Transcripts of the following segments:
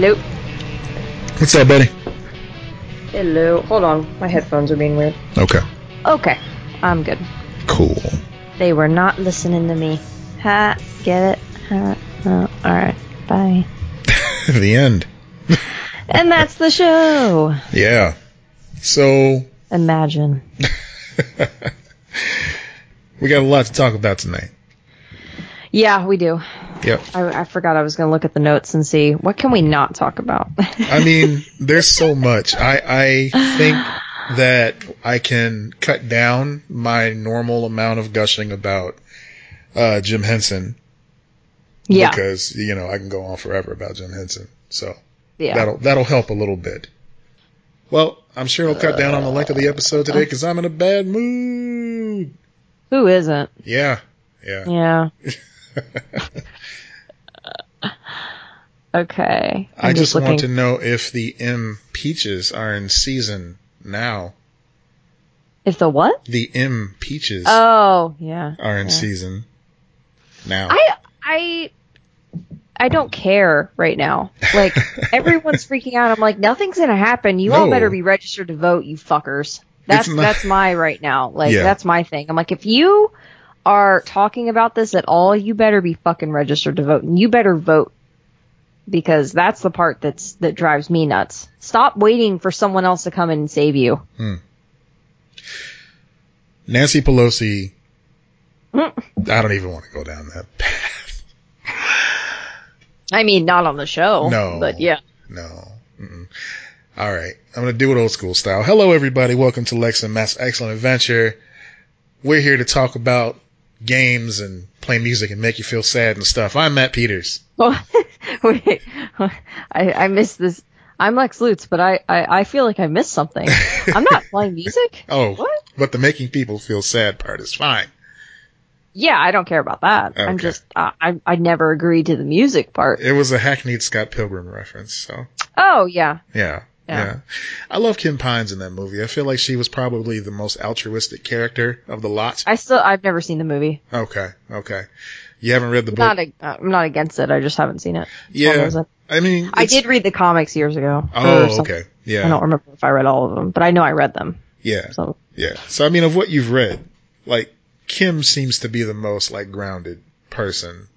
Hello. What's up, buddy? Hello. Hold on. My headphones are being weird. Okay. Okay. I'm good. Cool. They were not listening to me. Ha. Get it? Ha. Oh, alright. Bye. the end. And that's the show. Yeah. So Imagine. we got a lot to talk about tonight. Yeah, we do. Yep. I, I forgot I was going to look at the notes and see what can we not talk about. I mean, there's so much. I I think that I can cut down my normal amount of gushing about uh, Jim Henson yeah. because you know I can go on forever about Jim Henson. So Yeah. that'll that'll help a little bit. Well, I'm sure I'll cut down on the length of the episode today because I'm in a bad mood. Who isn't? Yeah, yeah. Yeah. okay. I I'm just want to know if the M peaches are in season now. If the what? The M peaches Oh, yeah. are in yeah. season now. I I I don't care right now. Like everyone's freaking out. I'm like, nothing's gonna happen. You all better be registered to vote, you fuckers. That's not- that's my right now. Like Yeah. that's my thing. I'm like, if you are talking about this at all, you better be fucking registered to vote, and you better vote because that's the part that's that drives me nuts. Stop waiting for someone else to come in and save you. Nancy Pelosi. Mm. I don't even want to go down that path. I mean, not on the show. No. but yeah. No. Mm-mm. All right. I'm going to do it old school style. Hello, everybody. Welcome to Lex and Matt's Excellent Adventure. We're here to talk about games and play music and make you feel sad and stuff. I'm Matt Peters. Oh, wait, I, I missed this. I'm Lex Lutz, but I, I, I feel like I missed something. I'm not playing music. Oh, What? but the making people feel sad part is fine. Yeah, I don't care about that. I'm just, uh, I, I never agreed to the music part. It was a hackneyed Scott Pilgrim reference, so Oh yeah, yeah. Yeah. Yeah. I love Kim Pines in that movie. I feel like she was probably the most altruistic character of the lot. I still, I've never seen the movie. Okay. Okay. You haven't read the book? Not, a, I'm not against it. I just haven't seen it. It's yeah. I mean, I did read the comics years ago. Oh, okay. I don't remember if I read all of them, but I know I read them. Yeah. So Yeah. So I mean, of what you've read, like Kim seems to be the most like grounded person.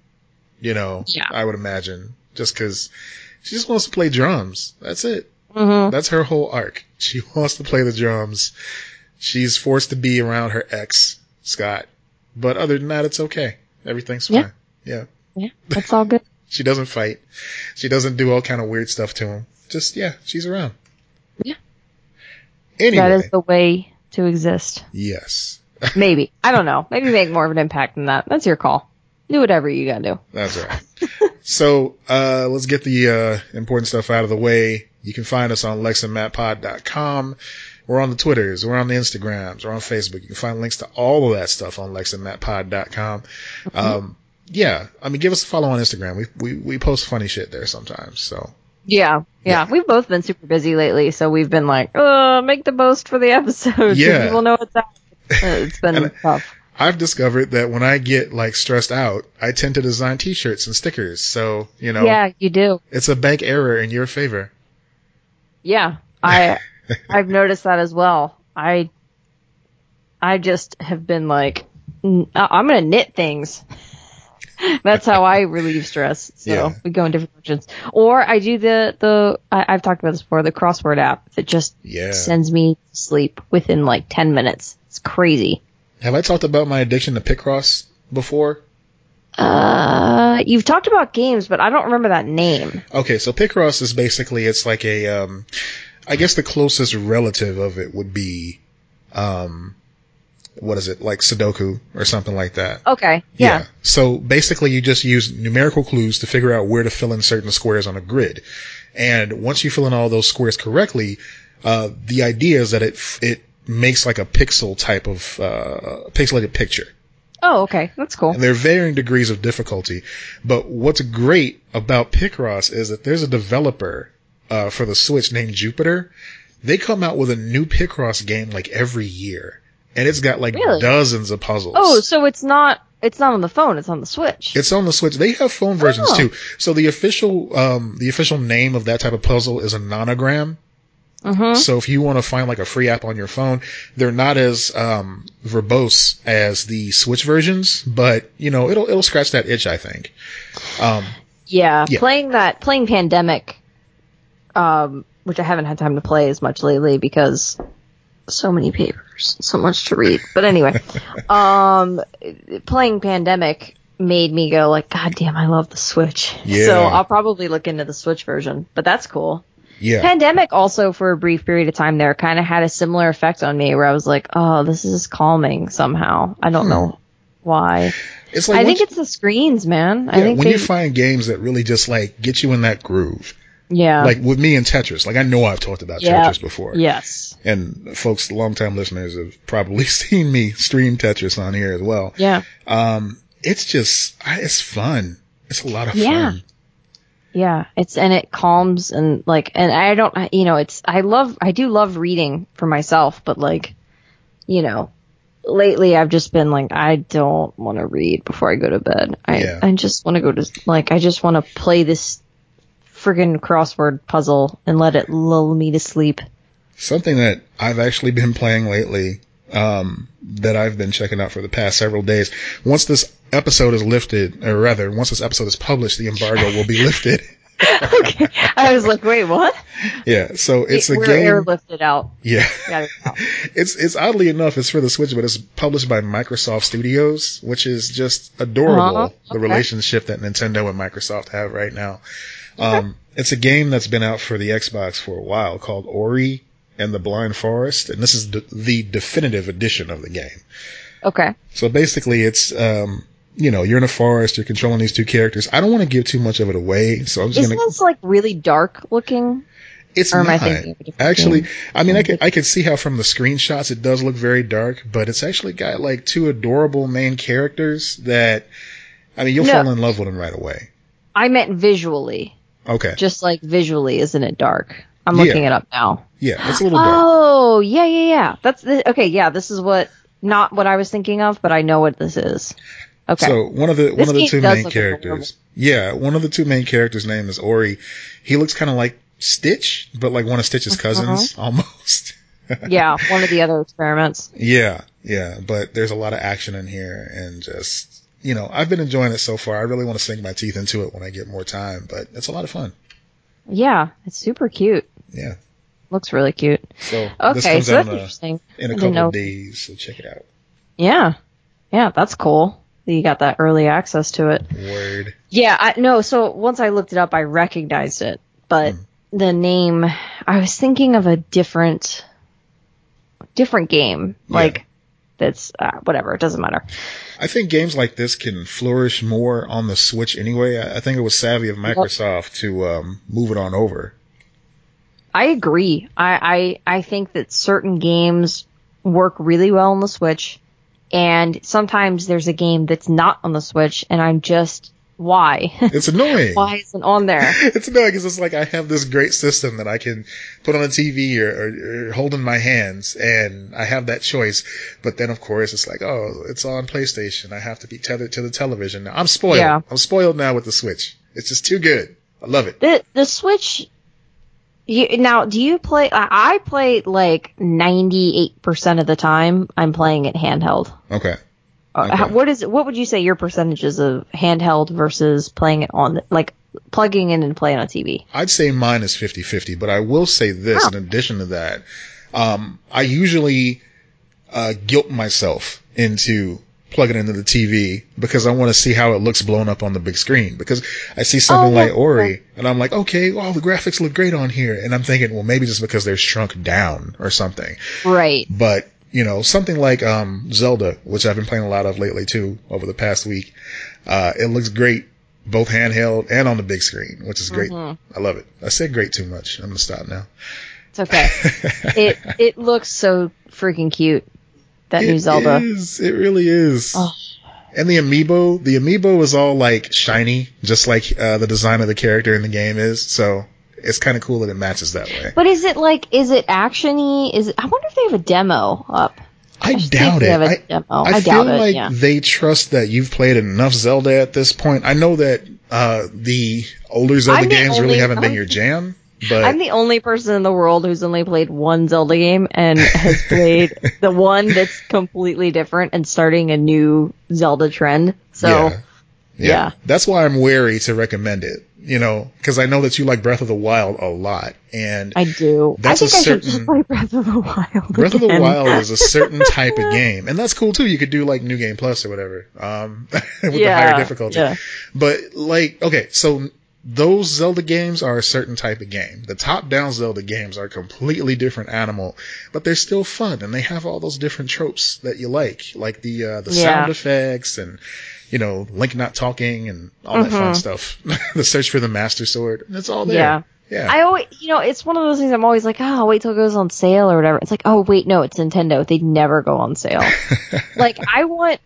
You know, Yeah. I would imagine, just because she just wants to play drums. That's it. Hmm That's her whole arc. She wants to play the drums. She's forced to be around her ex, Scott. But other than that, it's okay. Everything's Yeah. fine. Yeah. yeah, that's all good. She doesn't fight. She doesn't do all kind of weird stuff to him. Just yeah, she's around. Yeah. Anyway, That is the way to exist. yes. Maybe. I don't know. Maybe make more of an impact than that. That's your call. Do whatever you gotta do. That's right. so uh, let's get the uh, important stuff out of the way. You can find us on lexandmattpod.com. We're on the Twitters. We're on the Instagrams. We're on Facebook. You can find links to all of that stuff on lexandmattpod.com. Um, yeah, I mean, give us a follow on Instagram. We we we post funny shit there sometimes. So Yeah, yeah. We've both been super busy lately, so we've been like, uh, make the most for the episode. so Yeah. People know it's out. Uh, It's been tough. I've discovered that when I get like stressed out, I tend to design T-shirts and stickers. So you know, Yeah, you do. it's a bank error in your favor. Yeah. I, I've noticed that as well. I, I just have been like, "Mm, I- I'm gonna knit things. That's how I relieve stress. So Yeah. we go in different directions. Or I do the, the, I, I've talked about this before, the crossword app that just Yeah. sends me to sleep within like 10 minutes. It's crazy. Have I talked about my addiction to Picross before? Uh, you've talked about games, but I don't remember that name. Okay, so Picross is basically it's like a um I guess the closest relative of it would be um what is it, like Sudoku or something like that. Okay. Yeah. So basically you just use numerical clues to figure out where to fill in certain squares on a grid. And once you fill in all those squares correctly, uh the idea is that it it makes like a pixel type of uh pixelated picture. Oh, okay. That's cool. And there are varying degrees of difficulty. But what's great about Picross is that there's a developer uh, for the Switch named Jupiter. They come out with a new Picross game like every year. And it's got like Really? dozens of puzzles. Oh, so it's not it's not on the phone. It's on the Switch. It's on the Switch. They have phone versions Oh. too. So the official, um, the official name of that type of puzzle is a nonogram. Hmm So if you want to find like a free app on your phone, they're not as um, verbose as the Switch versions, but you know it'll it'll scratch that itch. I think. Um, Yeah, Yeah. playing that, playing Pandemic, um, which I haven't had time to play as much lately because so many papers, so much to read. But anyway, um, playing Pandemic made me go like, God damn, I love the Switch. Yeah. So I'll probably look into the Switch version, but that's cool. Yeah, Pandemic also for a brief period of time there kind of had a similar effect on me where I was like, oh, this is calming somehow. I don't know why. it's like I think it's the screens, man. I think when they, you find games that really just like get you in that groove. yeah. Like with me and Tetris, like I know I've talked about Yeah. Tetris before. Yes. And folks, longtime listeners have probably seen me stream Tetris on here as well. Yeah. Um, it's just, it's fun. It's a lot of Yeah. fun. Yeah. It's and it calms and like and I don't you know it's I love I do love reading for myself but like you know lately I've just been like I don't want to read before I go to bed. I Yeah. I just want to go to like I just want to play this friggin' crossword puzzle and let it lull me to sleep. Something that I've actually been playing lately, um, that I've been checking out for the past several days. Once this episode is lifted, or rather, once this episode is published, the embargo will be lifted. okay. I was like, wait, what? Yeah, so it's a We're game. airlifted out. Yeah. Out. It's it's oddly enough it's for the Switch, but it's published by Microsoft Studios, which is just adorable. Uh-huh, The relationship that Nintendo and Microsoft have right now. Um, it's a game that's been out for the Xbox for a while called Ori and the Blind Forest, and this is the, the definitive edition of the game. Okay. So basically, it's um, you know you're in a forest, you're controlling these two characters. I don't want to give too much of it away, so I'm just Isn't gonna. this like really dark looking? It's or am I actually. game? I mean, I can I can see how from the screenshots it does look very dark, but it's actually got like two adorable main characters that. I mean, you'll No. fall in love with them right away. I meant visually. Okay, Just like visually, isn't it dark? I'm Yeah. looking it up now. Yeah, it's a little dark. Oh, yeah, yeah, yeah. That's the, okay. Yeah, this is what not what I was thinking of, but I know what this is. Okay. So one of the one This of the two main characters, yeah, one of the two main characters' name is Ori. He looks kind of like Stitch, but like one of Stitch's Uh-huh. cousins almost. yeah, one of the other experiments. Yeah, yeah, but there's a lot of action in here and just, you know, I've been enjoying it so far. I really want to sink my teeth into it when I get more time, but it's a lot of fun. Yeah, it's super cute. Yeah. Looks really cute. So this Okay, comes so out that's in a, in a couple of days, so check it out. Yeah, yeah, that's cool. You got that early access to it. Word. Yeah, I no. So once I looked it up, I recognized it, but Hmm. the name, I was thinking of a different, different game. Yeah. Like that's uh, whatever. It doesn't matter. I think games like this can flourish more on the Switch anyway. I I think it was savvy of Microsoft to um, move it on over. I agree. I, I I think that certain games work really well on the Switch, and sometimes there's a game that's not on the Switch, and I'm just why? It's annoying. why isn't on there? it's annoying because it's like I have this great system that I can put on a TV or, or, or hold in my hands, and I have that choice. But then, of course, it's like, oh, it's on PlayStation. I have to be tethered to the television. Now, I'm spoiled. Yeah. I'm spoiled now with the Switch. It's just too good. I love it. The the Switch. You, now, do you play? I play like 98% of the time. I'm playing it handheld. Okay. Uh, Okay. what is what would you say your percentages of handheld versus playing it on like plugging in and playing on TV? I'd say mine is 50-50, but I will say this Oh. in addition to that. Um, I usually, uh, guilt myself into plugging into the TV because I want to see how it looks blown up on the big screen because I see something Oh, yeah. like Ori and I'm like, okay, well, the graphics look great on here. And I'm thinking, well, maybe just because they're shrunk down or something. Right. But, you know, something like, um, Zelda, which I've been playing a lot of lately too over the past week. Uh, it looks great both handheld and on the big screen, which is great. Mhm. I love it. I said great too much. I'm gonna stop now. It's okay. it it looks so freaking cute. That new It Zelda. is. It really is. Oh. And the amiibo, the amiibo is all like shiny, just like uh, the design of the character in the game is. So it's kind of cool that it matches that way. But is it like is it actiony? Is it, I wonder if they have a demo up. I, should doubt it. if we have a I. I I feel it, like yeah. they trust that you've played enough Zelda at this point. I know that uh, the older Zelda I'm games really haven't been I'm- your jam, but I'm the only person in the world who's only played one Zelda game and has played the one that's completely different and starting a new Zelda trend. So yeah. yeah. That's why I'm wary to recommend it, you know, because I know that you like Breath of the Wild a lot. And I do. That's I a think I should certain- play Breath of the Wild. Breath of the. Wild is a certain type of game. And that's cool too. You could do like New Game Plus or whatever, um, with the higher difficulty. yeah. But like, okay, so those Zelda games are a certain type of game. The top-down Zelda games are a completely different animal, but they're still fun and they have all those different tropes that you like, like the uh, the Yeah. sound effects and you know Link not talking and all that fun Mhm. stuff. the search for the Master Sword, it's all there. Yeah. Yeah. I always, you know, it's one of those things I'm always like, oh, wait till it goes on sale or whatever. It's like, oh, wait, no, it's Nintendo. They never go on sale. like, I want,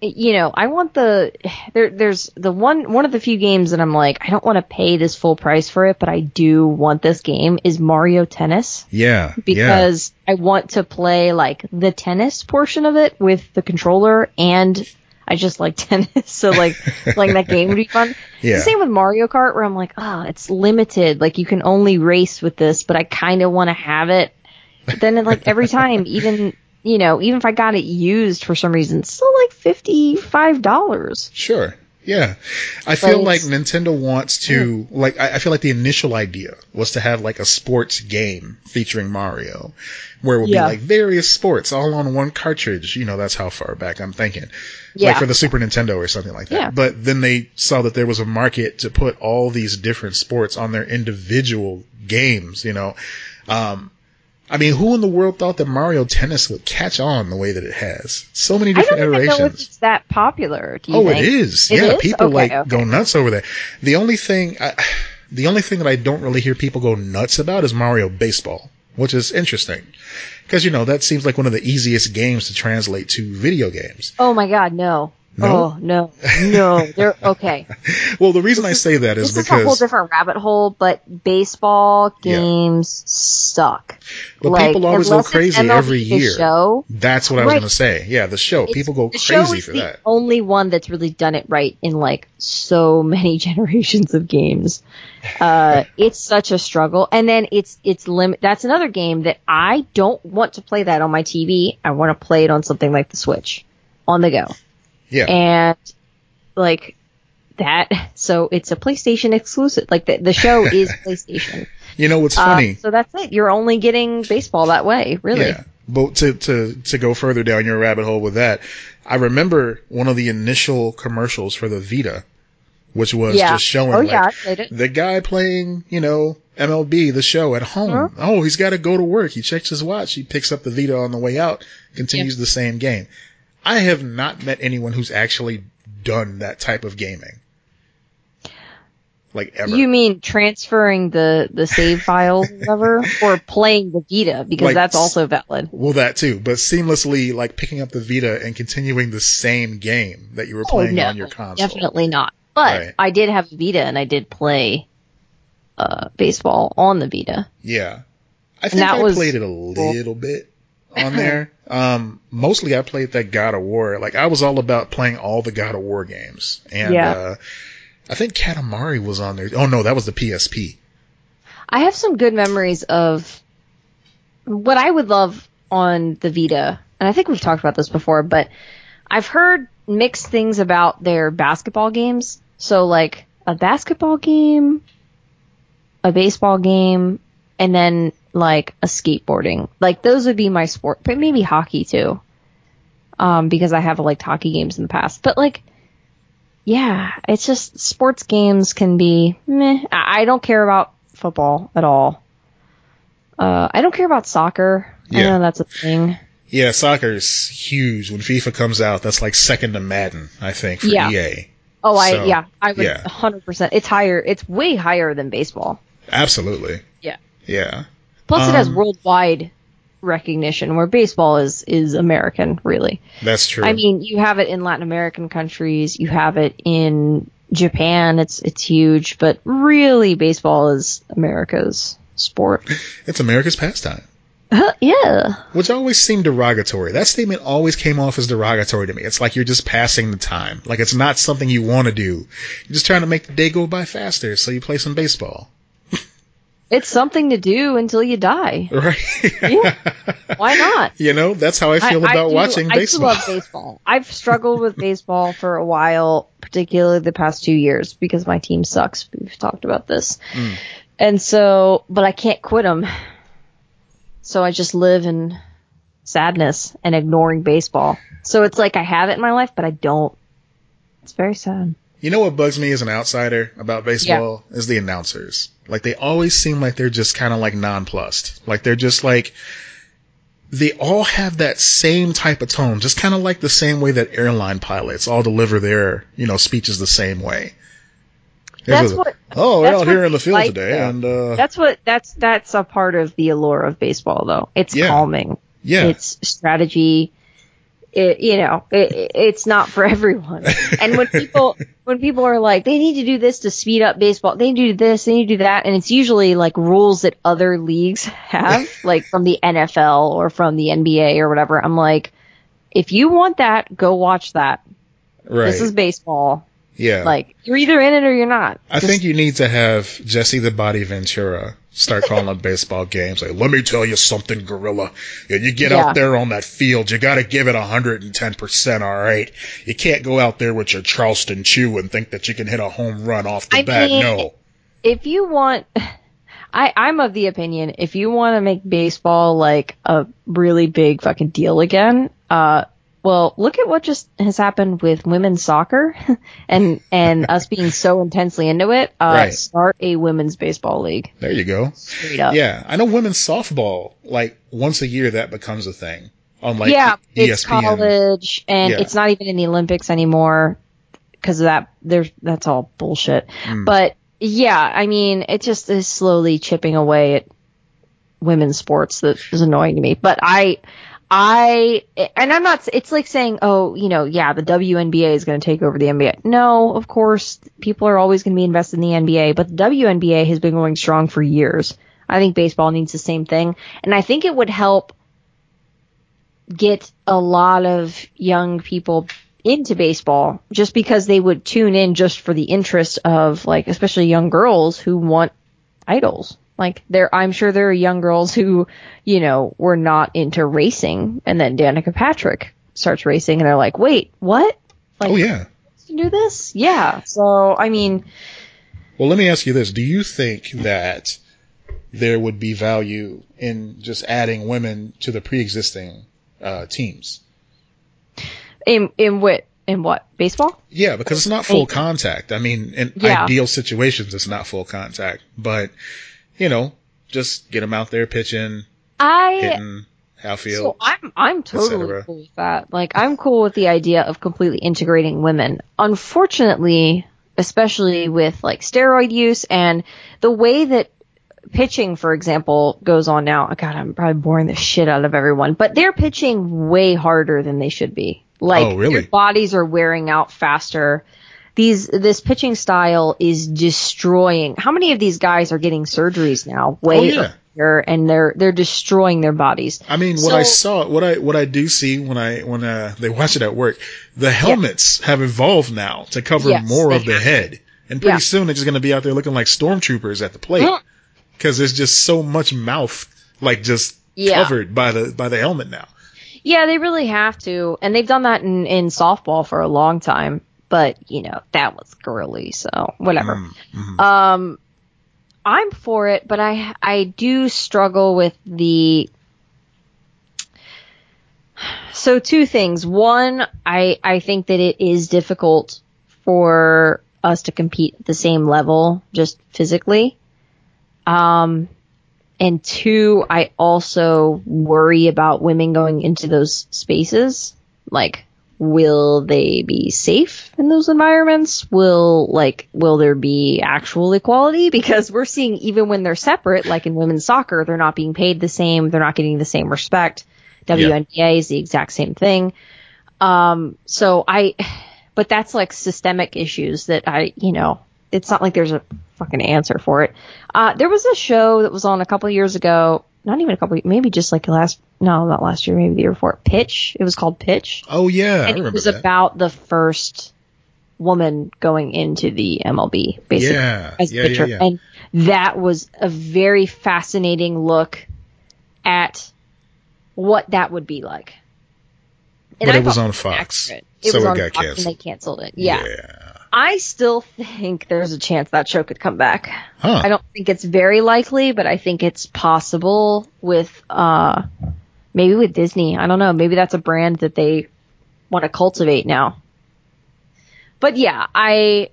you know, I want the, there, there's the one, one of the few games that I'm like, I don't want to pay this full price for it, but I do want this game is Mario Tennis yeah. yeah. because I want to play like the tennis portion of it with the controller and I just like tennis. So like playing that game would be fun. Yeah. The same with Mario Kart where I'm like, oh, it's limited. Like you can only race with this, but I kind of want to have it. But then like every time, even, you know, even if I got it used for some reason, still like $55. Sure. Yeah. I feel like Nintendo wants to, like, I, I feel like the initial idea was to have like a sports game featuring Mario, where it would Yeah. be like various sports all on one cartridge. You know, that's how far back I'm thinking. Yeah. Like for the Super Nintendo or something like that. Yeah. But then they saw that there was a market to put all these different sports on their individual games, you know. Um, I mean, who in the world thought that Mario Tennis would catch on the way that it has? So many different I don't iterations. know if it's that popular. Do you Oh, think? it is. It yeah, is? people Okay, like okay. go nuts over there. The only thing, I, the only thing that I don't really hear people go nuts about is Mario Baseball, which is interesting because you know that seems like one of the easiest games to translate to video games. Oh my god, no. No? Oh no, no. They're okay. Well, the reason I say that is This is a whole different rabbit hole, but baseball Yeah. games suck. but like, people always go crazy MLB every year. Show, That's what I was Right. going to say. Yeah, the show. It's- people go the show crazy is for the that. only one that's really done it right in like so many generations of games. Uh, it's such a struggle, and then it's it's limit. That's another game that I don't want to play that on my TV. I want to play it on something like the Switch, on the go. Yeah. and like that so it's a PlayStation exclusive like the, the show is PlayStation you know what's Uh, funny? so that's it you're only getting baseball that way really Yeah. But to, to, to go further down your rabbit hole with that, I remember one of the initial commercials for the Vita, which was Yeah. just showing oh like yeah I played it the guy playing, you know, MLB, the show at home. Huh? Oh, he's got to go to work. He checks his watch. He picks up the Vita on the way out, continues the same game. I have not met anyone who's actually done that type of gaming. Like ever. you mean transferring the the save files whatever or playing the Vita because Like, that's also valid well, that too, but seamlessly like picking up the Vita and continuing the same game that you were oh playing no on your console. definitely not but Right. I did have a Vita and I did play uh baseball on the Vita Yeah. I think I was played it a little bit on there. Um, mostly I played that God of War. Like I was all about playing all the God of War games. And, Yeah. uh, I think Katamari was on there. Oh no, that was the PSP. I have some good memories of what I would love on the Vita, and I think we've talked about this before, but I've heard mixed things about their basketball games. So like a basketball game, a baseball game, and then like a skateboarding. Like those would be my sport, but maybe hockey too. Um, because I have liked hockey games in the past, but like, yeah, it's just sports games can be meh. I I don't care about football at all. Uh, I don't care about soccer. I Yeah. know that's a thing. Yeah, soccer's huge. When FIFA comes out, that's like second to Madden, I think, for Yeah. EA. Oh, I So, yeah, I would yeah. 100%. It's higher. It's way higher than baseball. Absolutely. Yeah. Yeah. Plus, it has Um, worldwide recognition, where baseball is is American, really. That's true. I mean, you have it in Latin American countries, you have it in Japan. It's it's huge, but really, baseball is America's sport. it's America's pastime. Uh, yeah. which always seemed derogatory. That statement always came off as derogatory to me. It's like you're just passing the time. Like it's not something you want to do. You're just trying to make the day go by faster, so you play some baseball. It's something to do until you die. Right? Yeah. Why not? you know, that's how I feel about do- watching I do baseball. love baseball. I've struggled with baseball for a while, particularly the past two years, because my team sucks. We've talked about this. Mm. And so, but I can't quit them. So I just live in sadness and ignoring baseball. So it's like I have it in my life, but I don't. It's very sad. You know what bugs me as an outsider about baseball is the announcers. Like they always seem like they're just kind of like nonplussed. Like they're just like they all have that same type of tone, just kind of like the same way that airline pilots all deliver their, you know, speeches the same way. That's what- Oh, we're out here in the field like, today, though. and uh, That's what that's that's a part of the allure of baseball, though. It's Yeah. calming. yeah, It's strategy. It, you know, it, it's not for everyone. And when people when people are like, they need to do this to speed up baseball, they need to do this, they need to do that, and it's usually like rules that other leagues have, like from the NFL or from the NBA or whatever. I'm like, if you want that, go watch that. right, This is baseball. Yeah. Like you're either in it or you're not. I Just- think you need to have Jesse the Body Ventura start calling up baseball games. Like, let me tell you something, Gorilla. And you get Yeah. out there on that field, you got to give it 110%. All right, you can't go out there with your Charleston Chew and think that you can hit a home run off the I bat. mean, no, if you want I, I'm of the opinion if you want to make baseball like a really big fucking deal again, uh, well, look at what just has happened with women's soccer and and us being so intensely into it. Uh, Right. Start a women's baseball league. there you go. Straight up. Yeah, I know women's softball. Like once a year, that becomes a thing on like yeah, E- it's ESPN. college and Yeah. it's not even in the Olympics anymore because of that. There's that's all bullshit. Mm. But yeah, I mean, it just is slowly chipping away at women's sports that is annoying to me. But I, I, and I'm not. It's like saying, oh, you know, yeah, the WNBA is going to take over the NBA. No, of course, people are always going to be invested in the NBA, but the WNBA has been going strong for years. I think baseball needs the same thing, and I think it would help get a lot of young people into baseball just because they would tune in just for the interest of like especially young girls who want idols like there i'm sure there are young girls who you know were not into racing and then danica patrick starts racing and they're like wait what like Oh yeah. you do this yeah so i mean Well, let me ask you this: Do you think that there would be value in just adding women to the pre-existing uh, teams? in in what in what baseball Yeah, because it's not full contact. I mean, in Yeah. ideal situations, it's not full contact. But you know, just get them out there pitching, i hitting, outfield. So I'm I'm totally cool with that. Like I'm cool with the idea of completely integrating women. Unfortunately, especially with like steroid use and the way that pitching, for example, goes on now. Oh, God, I'm probably boring the shit out of everyone, but they're pitching way harder than they should be. Like Oh, really? their bodies are wearing out faster. These this pitching style is destroying. How many of these guys are getting surgeries now? Way Oh, yeah. and they're they're destroying their bodies. I mean, what I saw, what I what I do see when I when uh, they watch it at work, the helmets have evolved now to cover Yes, more of the have. head, and pretty Yeah. soon they're just going to be out there looking like stormtroopers at the plate Mm. because there's just so much mouth like just Yeah. covered by the by the helmet now. Yeah, they really have to, and they've done that in in softball for a long time. But you know that was girly, so whatever. Mm, mhm. Um, I'm for it, but I I do struggle with the. So two things. One, I I think that it is difficult for us to compete at the same level just physically. Um, and two, I also worry about women going into those spaces. Like, will they be safe in those environments? Will, like, will there be actual equality? Because we're seeing even when they're separate, like in women's soccer, they're not being paid the same. They're not getting the same respect. WNBA is the exact same thing. Um, so I, but that's like systemic issues that I, you know, it's not like there's a fucking answer for it. Uh, there was a show that was on a couple years ago. Not even a couple, maybe just like last, no, not last year, maybe the year before. Pitch. It was called Pitch. Oh yeah, I and it was that. about the first woman going into the MLB, basically yeah, as yeah, yeah, pitcher, yeah. and that was a very fascinating look at what that would be like. But I it was on Fox, accurate. It so was it on got Fox canceled. and they canceled it. Yeah. yeah. I still think there's a chance that show could come back. Huh. I don't think it's very likely, but I think it's possible with uh maybe with Disney. I don't know. Maybe that's a brand that they want to cultivate now. But yeah, I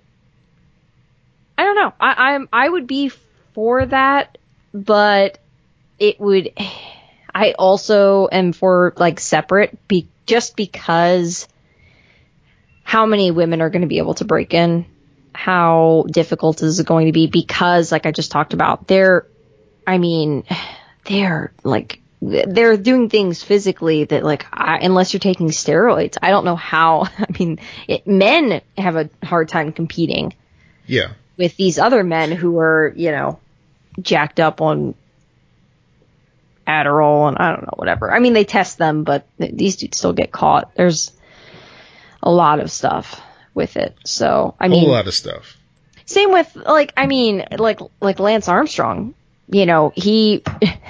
I don't know. I, I'm I would be for that, but it would I also am for like separate be just because how many women are going to be able to break in? How difficult is it going to be? Because like I just talked about they're I mean they're like they're doing things physically that like I, unless you're taking steroids I don't know how I mean it, men have a hard time competing Yeah. with these other men who are you know jacked up on Adderall and I don't know whatever. I mean they test them but these dudes still get caught. There's a lot of stuff with it so I mean whole lot of stuff. same with like I mean like like Lance Armstrong. You know, he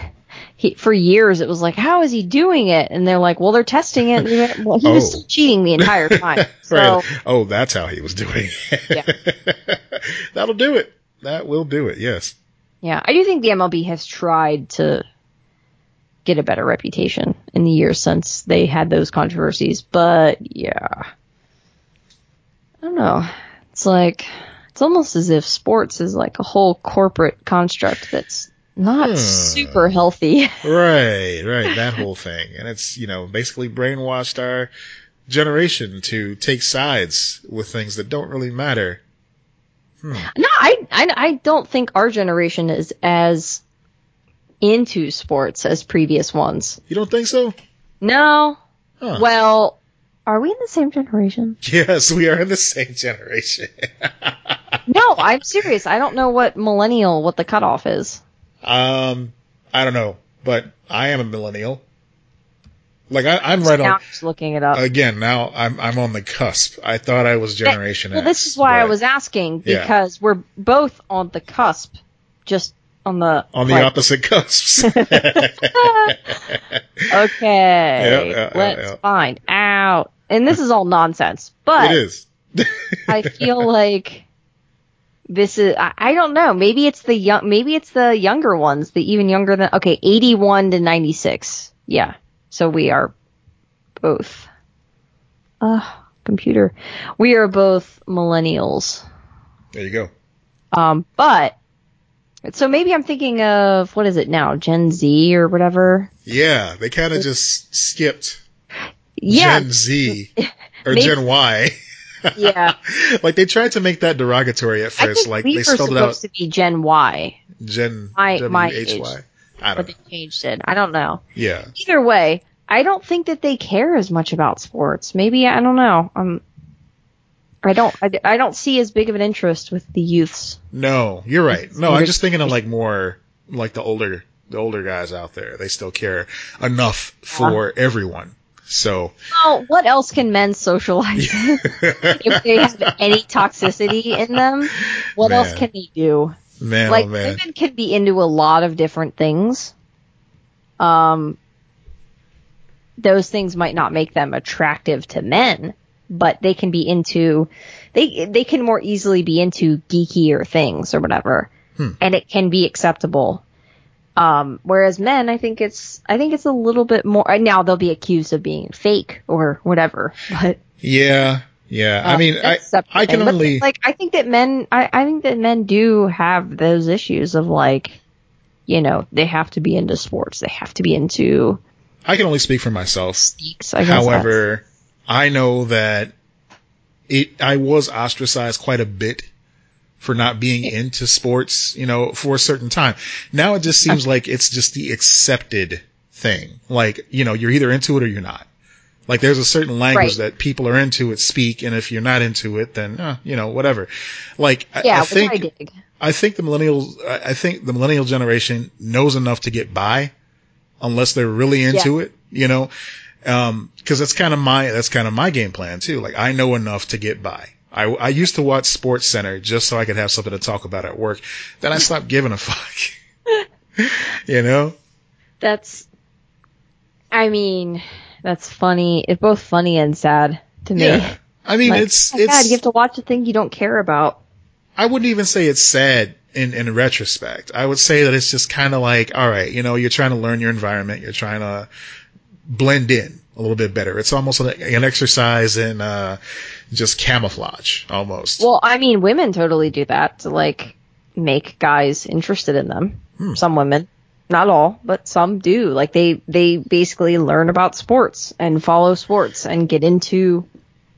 he for years it was like how is he doing it? And they're like, well, they're testing it. Well, he was Oh. still cheating the entire time. So right. Oh, that's how he was doing. Yeah. That'll do it. That will do it. Yes. yeah, I do think the MLB has tried to get a better reputation in the years since they had those controversies. But yeah, don't know. It's like it's almost as if sports is like a whole corporate construct that's not Hmm. super healthy. Right. Right. That whole thing, and it's you know basically brainwashed our generation to take sides with things that don't really matter. No, I, I I don't think our generation is as into sports as previous ones. You don't think so? No. Huh. Well, are we in the same generation? Yes, we are in the same generation. No, I'm serious. I don't know what millennial what the cutoff is. um, I don't know, but I am a millennial. Like I, I'm right now on. I'm just looking it up. Again, now I'm I'm on the cusp. I thought I was Generation well, X. this is why I was asking Yeah. because we're both on the cusp, just on the on the like, opposite cusps. Okay, yeah, let's yeah. find out. And this is all nonsense, but it is. I feel like this is I, I don't know. Maybe it's the young maybe it's the younger ones, the even younger than okay, 81 to 96. Yeah. So we are both uh computer. We are both millennials. There you go. Um but so maybe I'm thinking of what is it now? Gen Z or whatever. Yeah, they kind of just skipped Yeah. Gen Z or Maybe- Gen Y. Yeah. like they tried to make that derogatory at first. Like we they spelled it out to be Gen Y, Gen my- my age. Y. I don't they know. changed it. I don't know. Yeah. either way, I don't think that they care as much about sports. Maybe I don't know. Um, I don't. I, I don't see as big of an interest with the youths. No, you're right. No, I'm just thinking of like more like the older the older guys out there. They still care enough for everyone. So Well, what else can men socialize if they have any toxicity in them? What else can they do? man, like oh man. women can be into a lot of different things. Um, those things might not make them attractive to men, but they can be into they they can more easily be into geekier things or whatever, Hmm. and it can be acceptable. Um, whereas men, I think it's I think it's a little bit more. Now they'll be accused of being fake or whatever, but Yeah, yeah. I um, mean, I that's I can thing. But, only like I think that men I, I think that men do have those issues of like you know they have to be into sports they have to be into I can only speak for myself. I However, I know that it I was ostracized quite a bit for not being into sports, you know, for a certain time. Now it just seems like it's just the accepted thing. Like, you know, you're either into it or you're not. Like there's a certain language Right. that people are into it speak, and if you're not into it, then uh, you know whatever. Like I, yeah I which think I dig I think the millennials, I I think the millennial generation knows enough to get by, unless they're really into it, you know? Um, cause that's kind of my, that's kind of my game plan too. Like I know enough to get by. I, I used to watch Sports Center just so I could have something to talk about at work. Then I stopped giving a fuck. you know? That's, I mean, that's funny. It's both funny and sad to me. Yeah. I mean, Like, it's, oh it's, God, you have to watch a thing you don't care about. I wouldn't even say it's sad in, in retrospect. I would say that it's just kind of like, all right, you know, you're trying to learn your environment. You're trying to blend in a little bit better. It's almost an exercise in, uh, just camouflage almost. Well, I mean, women totally do that to like make guys interested in them. Hmm. Some women, not all, but some do. Like they they basically learn about sports and follow sports and get into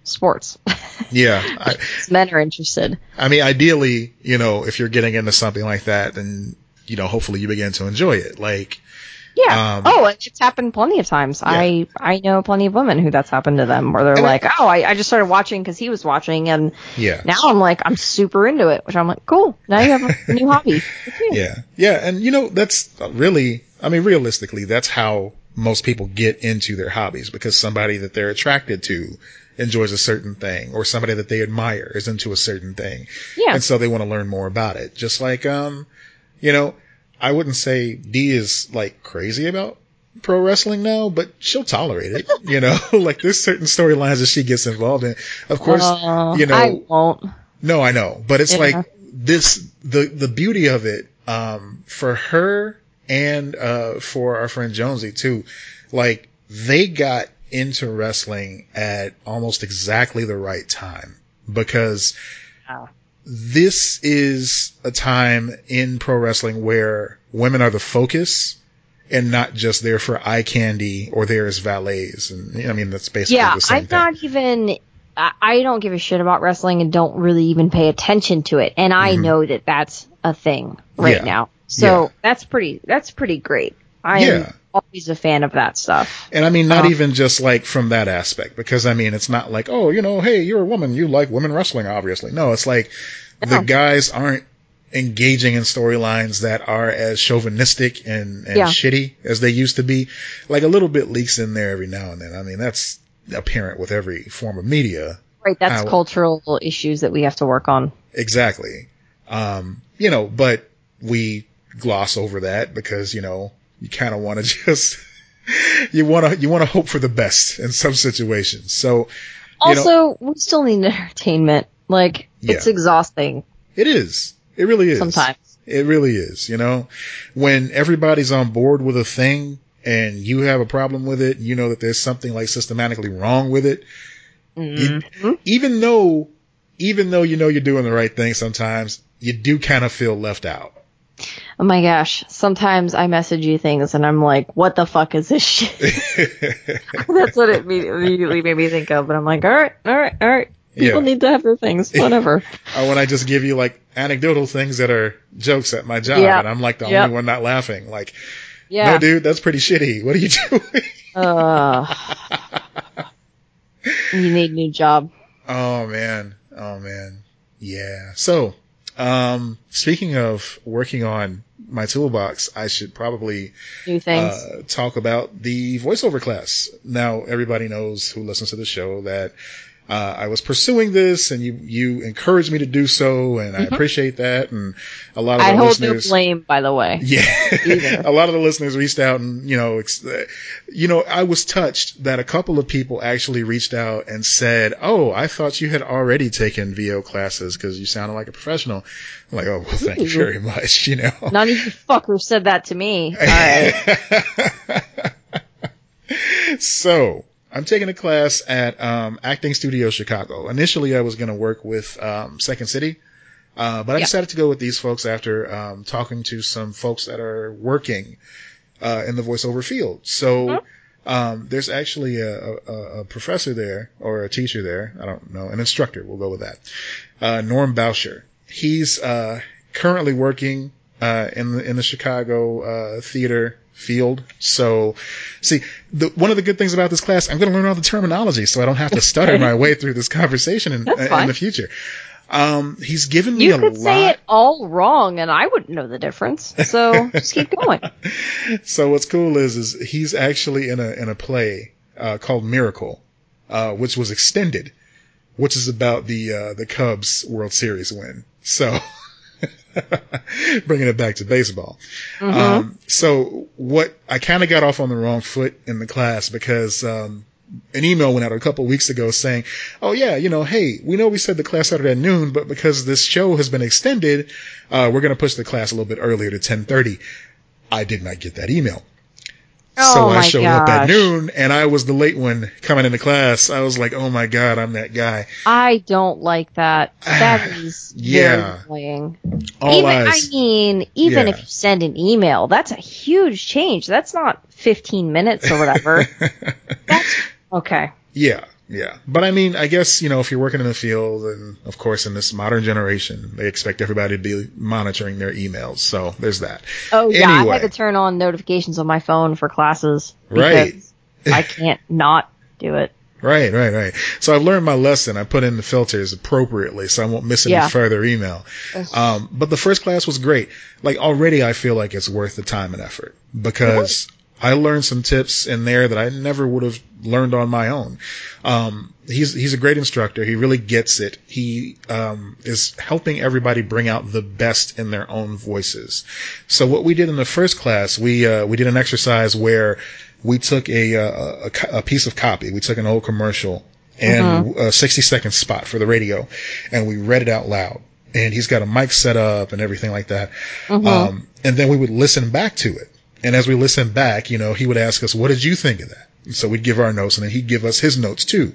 sports. yeah. I, Men are interested. I mean, ideally, you know, if you're getting into something like that, then, you know, hopefully you begin to enjoy it. Like, Yeah. Um, oh, it's happened plenty of times. I I know plenty of women who that's happened to them, where they're And I- like, "Oh, I, I just started watching because he was watching, and yeah. now I'm like, I'm super into it." Which I'm like, "Cool, now you have a new hobby." Good for you. Yeah. Yeah. And you know, that's really, I mean, realistically, that's how most people get into their hobbies because somebody that they're attracted to enjoys a certain thing or somebody that they admire is into a certain thing. Yeah. And so they want to learn more about it. Just like, um, you know, I wouldn't say Dee is like crazy about pro wrestling now, but she'll tolerate it. You know, like there's certain storylines that she gets involved in. Of course, Uh, you know, I won't. no, I know, but it's Yeah. like this the the beauty of it um for her and uh for our friend Jonesy too. Like they got into wrestling at almost exactly the right time because Wow. This is a time in pro wrestling where women are the focus and not just there for eye candy or there as valets and I mean that's basically Yeah, the same I'm thing. not even. I don't give a shit about wrestling and don't really even pay attention to it, and I Mhm. know that that's a thing right Yeah. now. So Yeah. that's pretty. That's pretty great. I Yeah. am always a fan of that stuff. And I mean, not Um, even just like from that aspect, because I mean, it's not like, oh, you know, hey, you're a woman, you like women wrestling, obviously. No, it's like the guys aren't engaging in storylines that are as chauvinistic and, and Yeah. shitty as they used to be. Like a little bit leaks in there every now and then. I mean, that's apparent with every form of media. Right, that's How- cultural issues that we have to work on. Exactly. Um, you know, but we gloss over that because, you know, you kind of want to just, you want to, you want to hope for the best in some situations. So, You know- Also, we still need entertainment. Like, it's exhausting It is. It really is. sometimes. It really is. You know, when everybody's on board with a thing and you have a problem with it, you know that there's something like systematically wrong with it. You- Mhm. even though, even though you know you're doing the right thing, sometimes you do kind of feel left out. Oh my gosh. Sometimes I message you things and I'm like, what the fuck is this shit? That's what it immediately made me think of. But I'm like, all right, all right, all right. People Yeah. need to have their things. Whatever. or when I just give you like anecdotal things that are jokes at my job and I'm like the Yep. only one not laughing. Like, Yeah. no, dude, that's pretty shitty. What are you doing? Uh, you need a new job. Oh man. Oh man. Yeah. So, um, speaking of working on my toolbox, I should probably uh, talk about the voiceover class. Now, everybody knows who listens to the show that uh, I was pursuing this, and you you encouraged me to do so, and I appreciate that. And a lot of Mm-hmm. I hold no blame, by the way. yeah, a lot of the listeners reached out, and you know, ex- uh, you know, I was touched that a couple of people actually reached out and said, "Oh, I thought you had already taken VO classes because you sounded like a professional." I'm like, "Oh, well, thank you very much." You know, None of you fuckers said that to me. All right. so I'm taking a class at um, Acting Studio Chicago. Initially, I was going to work with um, Second City, uh, but I Yeah. decided to go with these folks after um, talking to some folks that are working uh, in the voiceover field. So. Um, there's actually a, a, a professor there or a teacher there. I don't know, an instructor. We'll go with that. Uh, Norm Boucher. He's uh, currently working uh, in the in the Chicago uh, theater field. So, see, the, one of the good things about this class, I'm going to learn all the terminology, so I don't have to stutter my way through this conversation in, That's in the future. Um, he's given me You a could say it all wrong, and I wouldn't know the difference. So just keep going. so what's cool is is he's actually in a in a play uh, called Miracle, uh, which was extended, which is about the uh, the Cubs World Series win. So bringing it back to baseball. Um, so what I kind of got off on the wrong foot in the class because um, an email went out a couple weeks ago saying, "Oh yeah, you know, hey, we know we said the class started at noon, but because this show has been extended, uh, we're going to push the class a little bit earlier to 10:30." I did not get that email. So Oh I my showed up at noon and I was the late one coming into class. I was like, "Oh my god, I'm that guy." I don't like that. That is Yeah. annoying. All even eyes. I mean, even Yeah. if you send an email, that's a huge change. That's not 15 minutes or whatever. that's okay. Yeah, yeah. But I mean, I guess, you know, if you're working in the field and of course in this modern generation, they expect everybody to be monitoring their emails. So there's that. Oh yeah, I Anyway. had to turn on notifications on my phone for classes Right. I can't not do it. Right, right, right. So I've learned my lesson. I put in the filters appropriately so I won't miss any Yeah. further email. Um, but the first class was great. Like already I feel like it's worth the time and effort because I learned some tips in there that I never would have learned on my own. Um, he's, he's a great instructor. He really gets it. He, um, is helping everybody bring out the best in their own voices. So what we did in the first class, we, uh, we did an exercise where we took a, uh, a, a piece of copy. We took an old commercial and a 60 second spot for the radio and we read it out loud. And he's got a mic set up and everything like that. Um, and then we would listen back to it. And as we listened back, you know, he would ask us, what did you think of that? And so we'd give our notes and then he'd give us his notes too.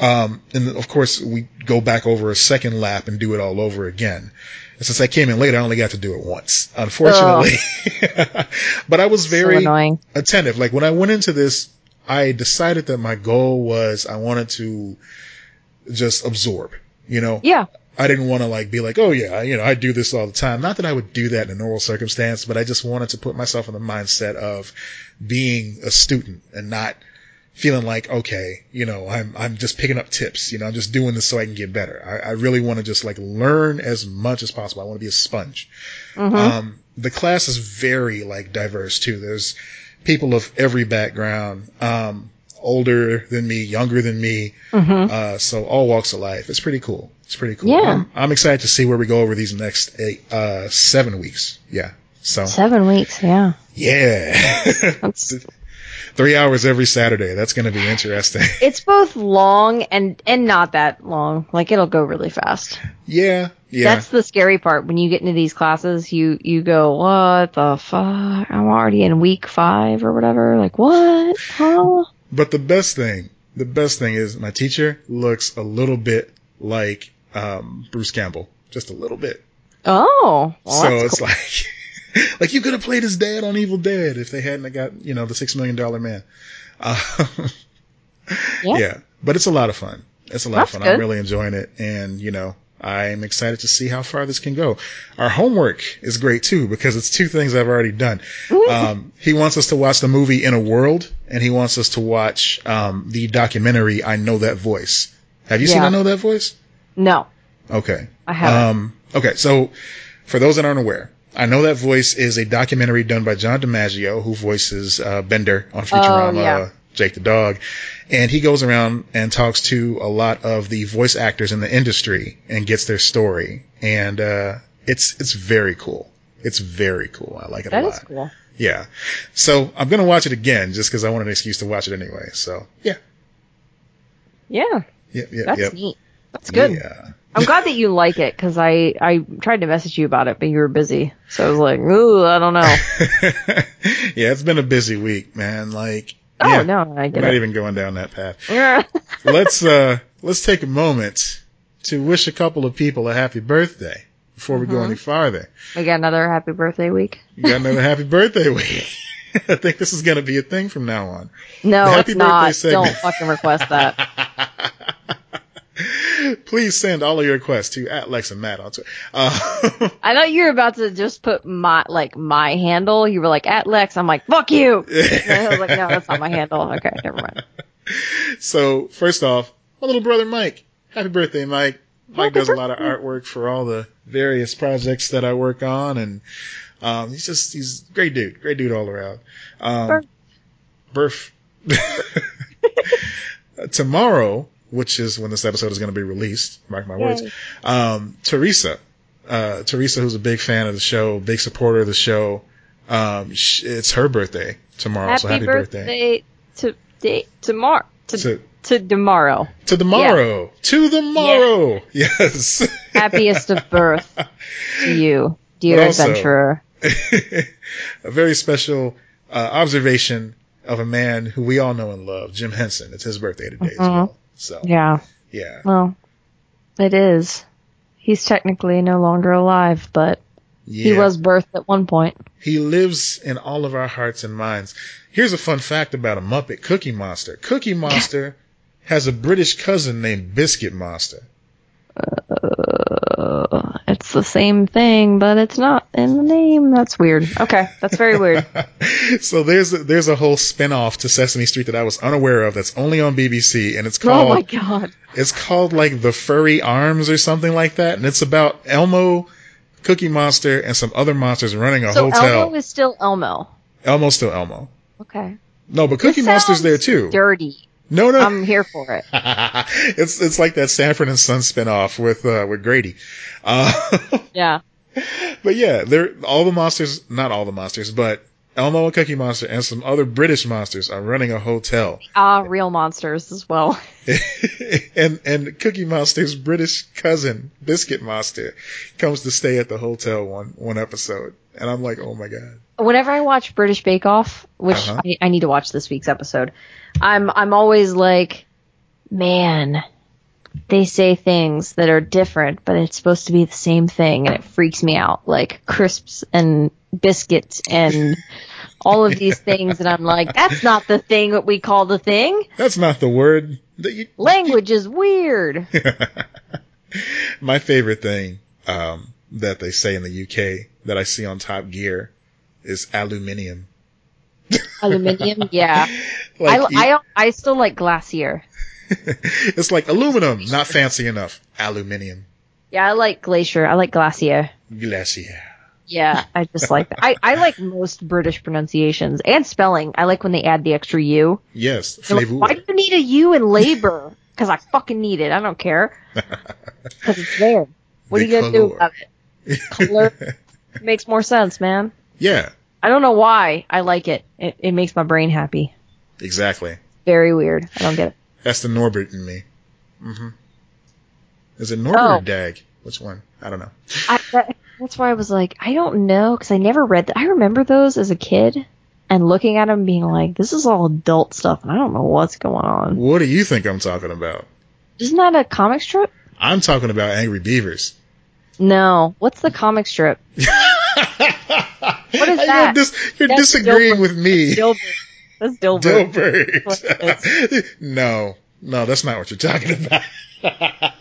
Um, and of course we go back over a second lap and do it all over again. And since I came in late, I only got to do it once, unfortunately. but I was very so attentive. Like when I went into this, I decided that my goal was I wanted to just absorb, you know? Yeah. I didn't want to like be like, oh yeah, you know, I do this all the time. Not that I would do that in a normal circumstance, but I just wanted to put myself in the mindset of being a student and not feeling like, okay, you know, I'm, I'm just picking up tips, you know, I'm just doing this so I can get better. I, I really want to just like learn as much as possible. I want to be a sponge. Um, the class is very like diverse too. There's people of every background, um, older than me, younger than me. Uh, so all walks of life. It's pretty cool. It's pretty cool. Yeah. I'm, I'm excited to see where we go over these next eight, uh, seven weeks. Yeah. So Seven weeks. Yeah. yeah, three hours every Saturday. That's going to be interesting. it's both long and and not that long. Like it'll go really fast. yeah. Yeah. That's the scary part when you get into these classes. You you go, what the fuck? I'm already in week five or whatever. Like what? Huh? But the best thing, the best thing is my teacher looks a little bit like um, Bruce Campbell, just a little bit. Oh, well, so it's cool. like, like you could have played his dad on Evil Dead if they hadn't got you know the six million dollar man. Uh, Yeah. yeah, but it's a lot of fun. It's a lot That's of fun. I'm really enjoying it, and you know. I'm excited to see how far this can go. Our homework is great too because it's two things I've already done. Um, he wants us to watch the movie In a World, and he wants us to watch um, the documentary I Know That Voice. Have you seen I Know That Voice? no, Okay. I haven't. Um, okay, so for those that aren't aware, I know that voice is a documentary done by John DiMaggio, who voices uh, Bender on Futurama, Oh, yeah. Jake the dog, and he goes around and talks to a lot of the voice actors in the industry and gets their story, and uh, it's it's very cool. It's very cool. I like it a lot. is cool. Yeah. So I'm gonna watch it again just because I want an excuse to watch it anyway. So yeah, Yeah, yep, yep, that's yep. neat. That's good. Yeah. I'm glad that you like it because I I tried to message you about it, but you were busy, so I was like, ooh, I don't know. yeah, it's been a busy week, man. Like, Oh yeah, no, I we're get not it. even going down that path. Yeah. let's uh let's take a moment to wish a couple of people a happy birthday before we Mm-hmm. go any farther. we got another happy birthday week. You got another happy birthday week. I think this is gonna be a thing from now on. No, The happy it's not. segment. Don't fucking request that. Please send all of your requests to at Lex and Matt on Twitter. Uh, I thought you were about to just put my like my handle. You were like at Lex. I'm like fuck you. I was like, no, that's not my handle. Okay, never mind. so first off, my little brother Mike. Happy birthday, Mike. Mike does a lot of artwork for all the various projects that I work on, and um, he's just he's a great dude, great dude all around. Um, birth. Tomorrow, which is when this episode is going to be released, mark my words. Yay. Um, Teresa, uh, Teresa, who's a big fan of the show, big supporter of the show. Um, sh- it's her birthday tomorrow, happy, so happy birthday, birthday, to tomorrow to to to tomorrow. to tomorrow, to the morrow. Yes. Happiest of birth to you, dear also- adventurer. a very special uh, observation of a man who we all know and love, Jim Henson. It's his birthday today as Mhm. well. So Yeah. yeah, Well, it is. He's technically no longer alive, but yeah. he was birthed at one point. He lives in all of our hearts and minds. Here's a fun fact about a Muppet, Cookie Monster. Cookie Monster has a British cousin named Biscuit Monster. Uh, it's the same thing, but it's not in the name. That's weird. Okay, that's very weird. so there's a, there's a whole spin-off to Sesame Street that I was unaware of that's only on BBC and it's oh called oh my god. It's called like the Furry Arms or something like that, and it's about Elmo, Cookie Monster, and some other monsters running a So hotel. Elmo is still Elmo. Elmo's still Elmo. Okay. No, but Cookie Monster's there too. Dirty. No, no. I'm here for it. it's it's like that Sanford and Son spinoff with uh, with Grady. Uh, Yeah. but yeah, they're all the monsters, not all the monsters, but Elmo and Cookie Monster and some other British monsters are running a hotel. Ah, real monsters as well. and and Cookie Monster's British cousin, Biscuit Monster, comes to stay at the hotel one one episode, and I'm like, oh my god. Whenever I watch British Bake Off, which Uh-huh. I, I need to watch this week's episode, I'm I'm always like, man, they say things that are different, but it's supposed to be the same thing, and it freaks me out. Like crisps and biscuits and all of these things, and I'm like, that's not the thing that we call the thing. That's not the word that you. Language is weird. My favorite thing um, that they say in the UK that I see on Top Gear is aluminium. Aluminium, yeah. Like I, I I still like Glacier. it's like aluminum, not fancy enough. Aluminium. Yeah, I like Glacier. I like Glacier. Glacier. Yeah, I just like that. I, I like most British pronunciations and spelling. I like when they add the extra U. Yes, like. Why do you need a U in labor? Because I fucking need it. I don't care. Because it's there. What are you gonna do about it? Color makes more sense, man. yeah, I don't know why I like it. It, it makes my brain happy. exactly. Very weird. I don't get it. That's the Norbert in me. Mm-hmm. Is it Norbert Oh. or Dag? Which one? I don't know. I, that, that's why I was like, I don't know, because I never read that. I remember those as a kid and looking at them being like, this is all adult stuff, and I don't know what's going on. What do you think I'm talking about? Isn't that a comic strip? I'm talking about Angry Beavers. No. What's the comic strip? what is that? You're, dis- you're That's disagreeing Dilbert. with me. Dilbert. That's Dilbert. Dilbert. no, no, that's not what you're talking about.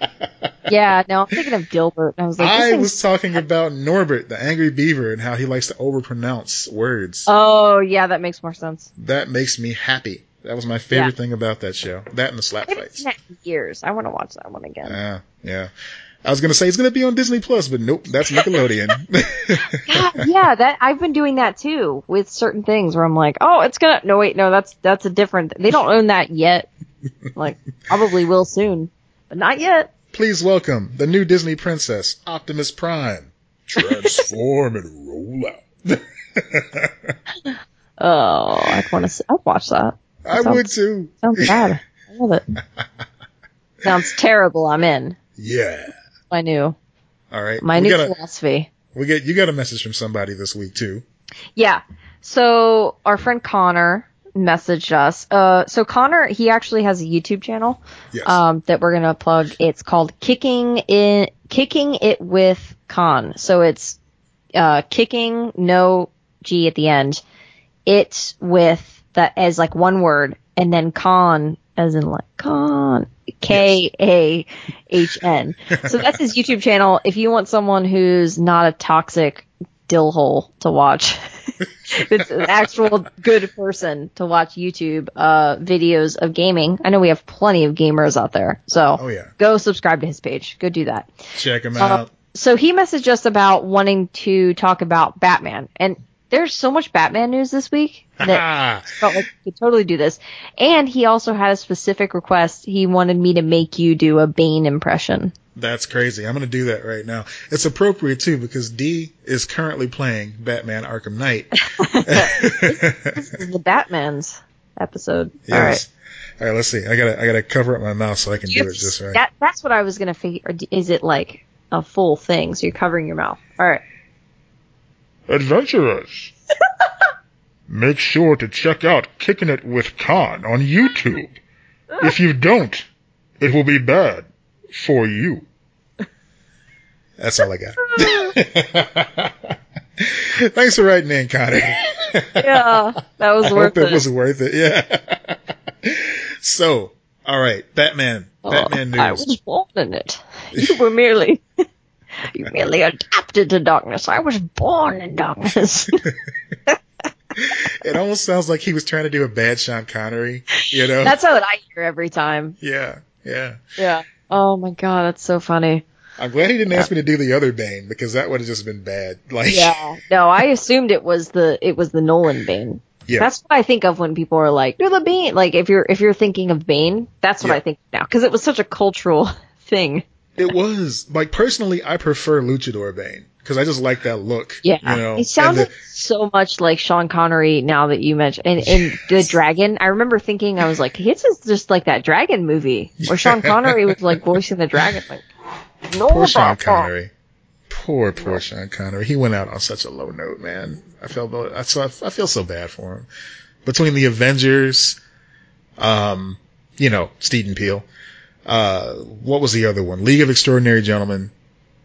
Yeah, no, I'm thinking of Dilbert. And I was like, I was talking about Norbert, the angry beaver, and how he likes to overpronounce words. Oh, yeah, that makes more sense. That makes me happy. That was my favorite Yeah. thing about that show. That and the slap fights. seen that in years. I want to watch that one again. Yeah, yeah. I was gonna say it's gonna be on Disney Plus, but nope, that's Nickelodeon. God, yeah, that I've been doing that too with certain things where I'm like, oh, it's gonna. No, wait, no, that's that's a different. They don't own that yet. Like, probably will soon, but not yet. Please welcome the new Disney princess, Optimus Prime. Transform and roll out. Oh, I'd want to. I'd watch that. I Sounds- would too. Sounds bad. I love it. Sounds terrible. I'm in. Yeah. I knew All right. my we new got a, philosophy. we get you got a message from somebody this week too. Yeah. So our friend Connor messaged us. Uh, so Connor, he actually has a YouTube channel Yes. um, that we're gonna plug. It's called Kicking in Kicking It with Con. So it's uh, kicking no G at the end. It with that as like one word, and then con as in like con K A H N. So that's his YouTube channel. If you want someone who's not a toxic dill hole to watch, it's an actual good person to watch YouTube uh, videos of gaming. I know we have plenty of gamers out there, so Oh yeah, go subscribe to his page. Go do that. check him Uh, out. so he messaged us about wanting to talk about Batman, and there's so much Batman news this week that felt like we could totally do this. And he also had a specific request. He wanted me to make you do a Bane impression. That's crazy. I'm gonna do that right now. It's appropriate too because D is currently playing Batman Arkham Knight. This is the Batman's episode. All right. Yes. All right, let's see. I gotta I gotta cover up my mouth so I can do it to- just right. That, that's what I was gonna figure. or Is it like a full thing? So you're covering your mouth. All right. Adventurers, make sure to check out Kicking It with Kahn on YouTube. If you don't, it will be bad for you. That's all I got. Thanks for writing in, Connor. Yeah, that was I worth hope that it. was worth it. Yeah. so, all right, Batman. Oh, Batman Oh, I was born it. You were merely. You merely adapted to darkness. I was born in darkness. It almost sounds like he was trying to do a bad Sean Connery. You know? That's how I hear every time. yeah, yeah. Yeah. Oh my god, that's so funny. I'm glad he didn't ask me to do the other Bane because that would have just been bad. Like, Yeah. No, I assumed it was the it was the Nolan Bane. Yeah. That's what I think of when people are like, "Do the Bane." Like if you're if you're thinking of Bane, that's what Yeah. I think now because it was such a cultural thing. It was like personally, I prefer Luchador Bane because I just like that look. Yeah, you know, he sounded And so much like Sean Connery. Now that you mention and, and the dragon, I remember thinking I was like, "This is just like that dragon movie where Sean Connery was like voicing the dragon." Like, no, poor Sean. Connery. Poor, poor Sean Connery. He went out on such a low note, man. I felt, I so I feel so bad for him. Between the Avengers, um, you know, Steven Peele. Uh, what was the other one? League of Extraordinary Gentlemen.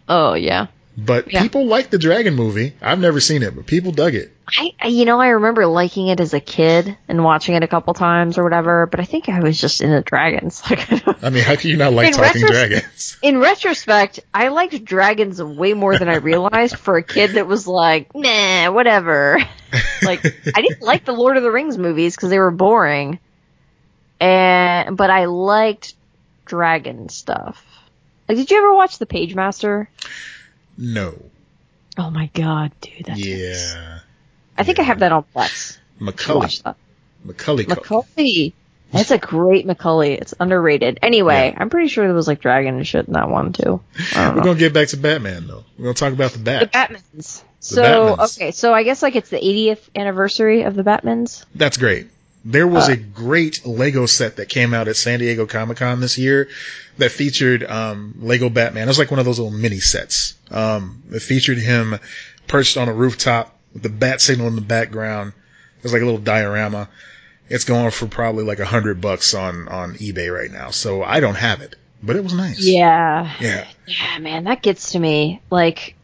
Oh yeah. But Yeah. people liked the Dragon movie. I've never seen it, but people dug it. I, you know, I remember liking it as a kid and watching it a couple times or whatever, but I think I was just into dragons. Like, I I mean, how can you not like In talking retros- dragons? in retrospect, I liked dragons way more than I realized for a kid that was like, nah, whatever. like, I didn't like the Lord of the Rings movies because they were boring, and but I liked dragon stuff. Like, did you ever watch The Pagemaster? no. Oh my god, dude, that's Yeah. I think I have that on Plex. Macaulay. Watch that. Macaulay. Culkin. Macaulay. That's a great Macaulay. It's underrated. Anyway, I'm pretty sure there was like dragon and shit in that one too. We're know. gonna get back to Batman though. We're gonna talk about the Bat. The Bat. Batmans. So Batmans. okay, so I guess like it's the 80th anniversary of the Batmans. That's great. There was Uh, a great Lego set that came out at San Diego Comic Con this year that featured um, Lego Batman. It was like one of those little mini sets. Um, it featured him perched on a rooftop with the bat signal in the background. It was like a little diorama. It's going for probably like a hundred bucks on on eBay right now. So I don't have it, but it was nice. Yeah. Yeah. Yeah, man, that gets to me. Like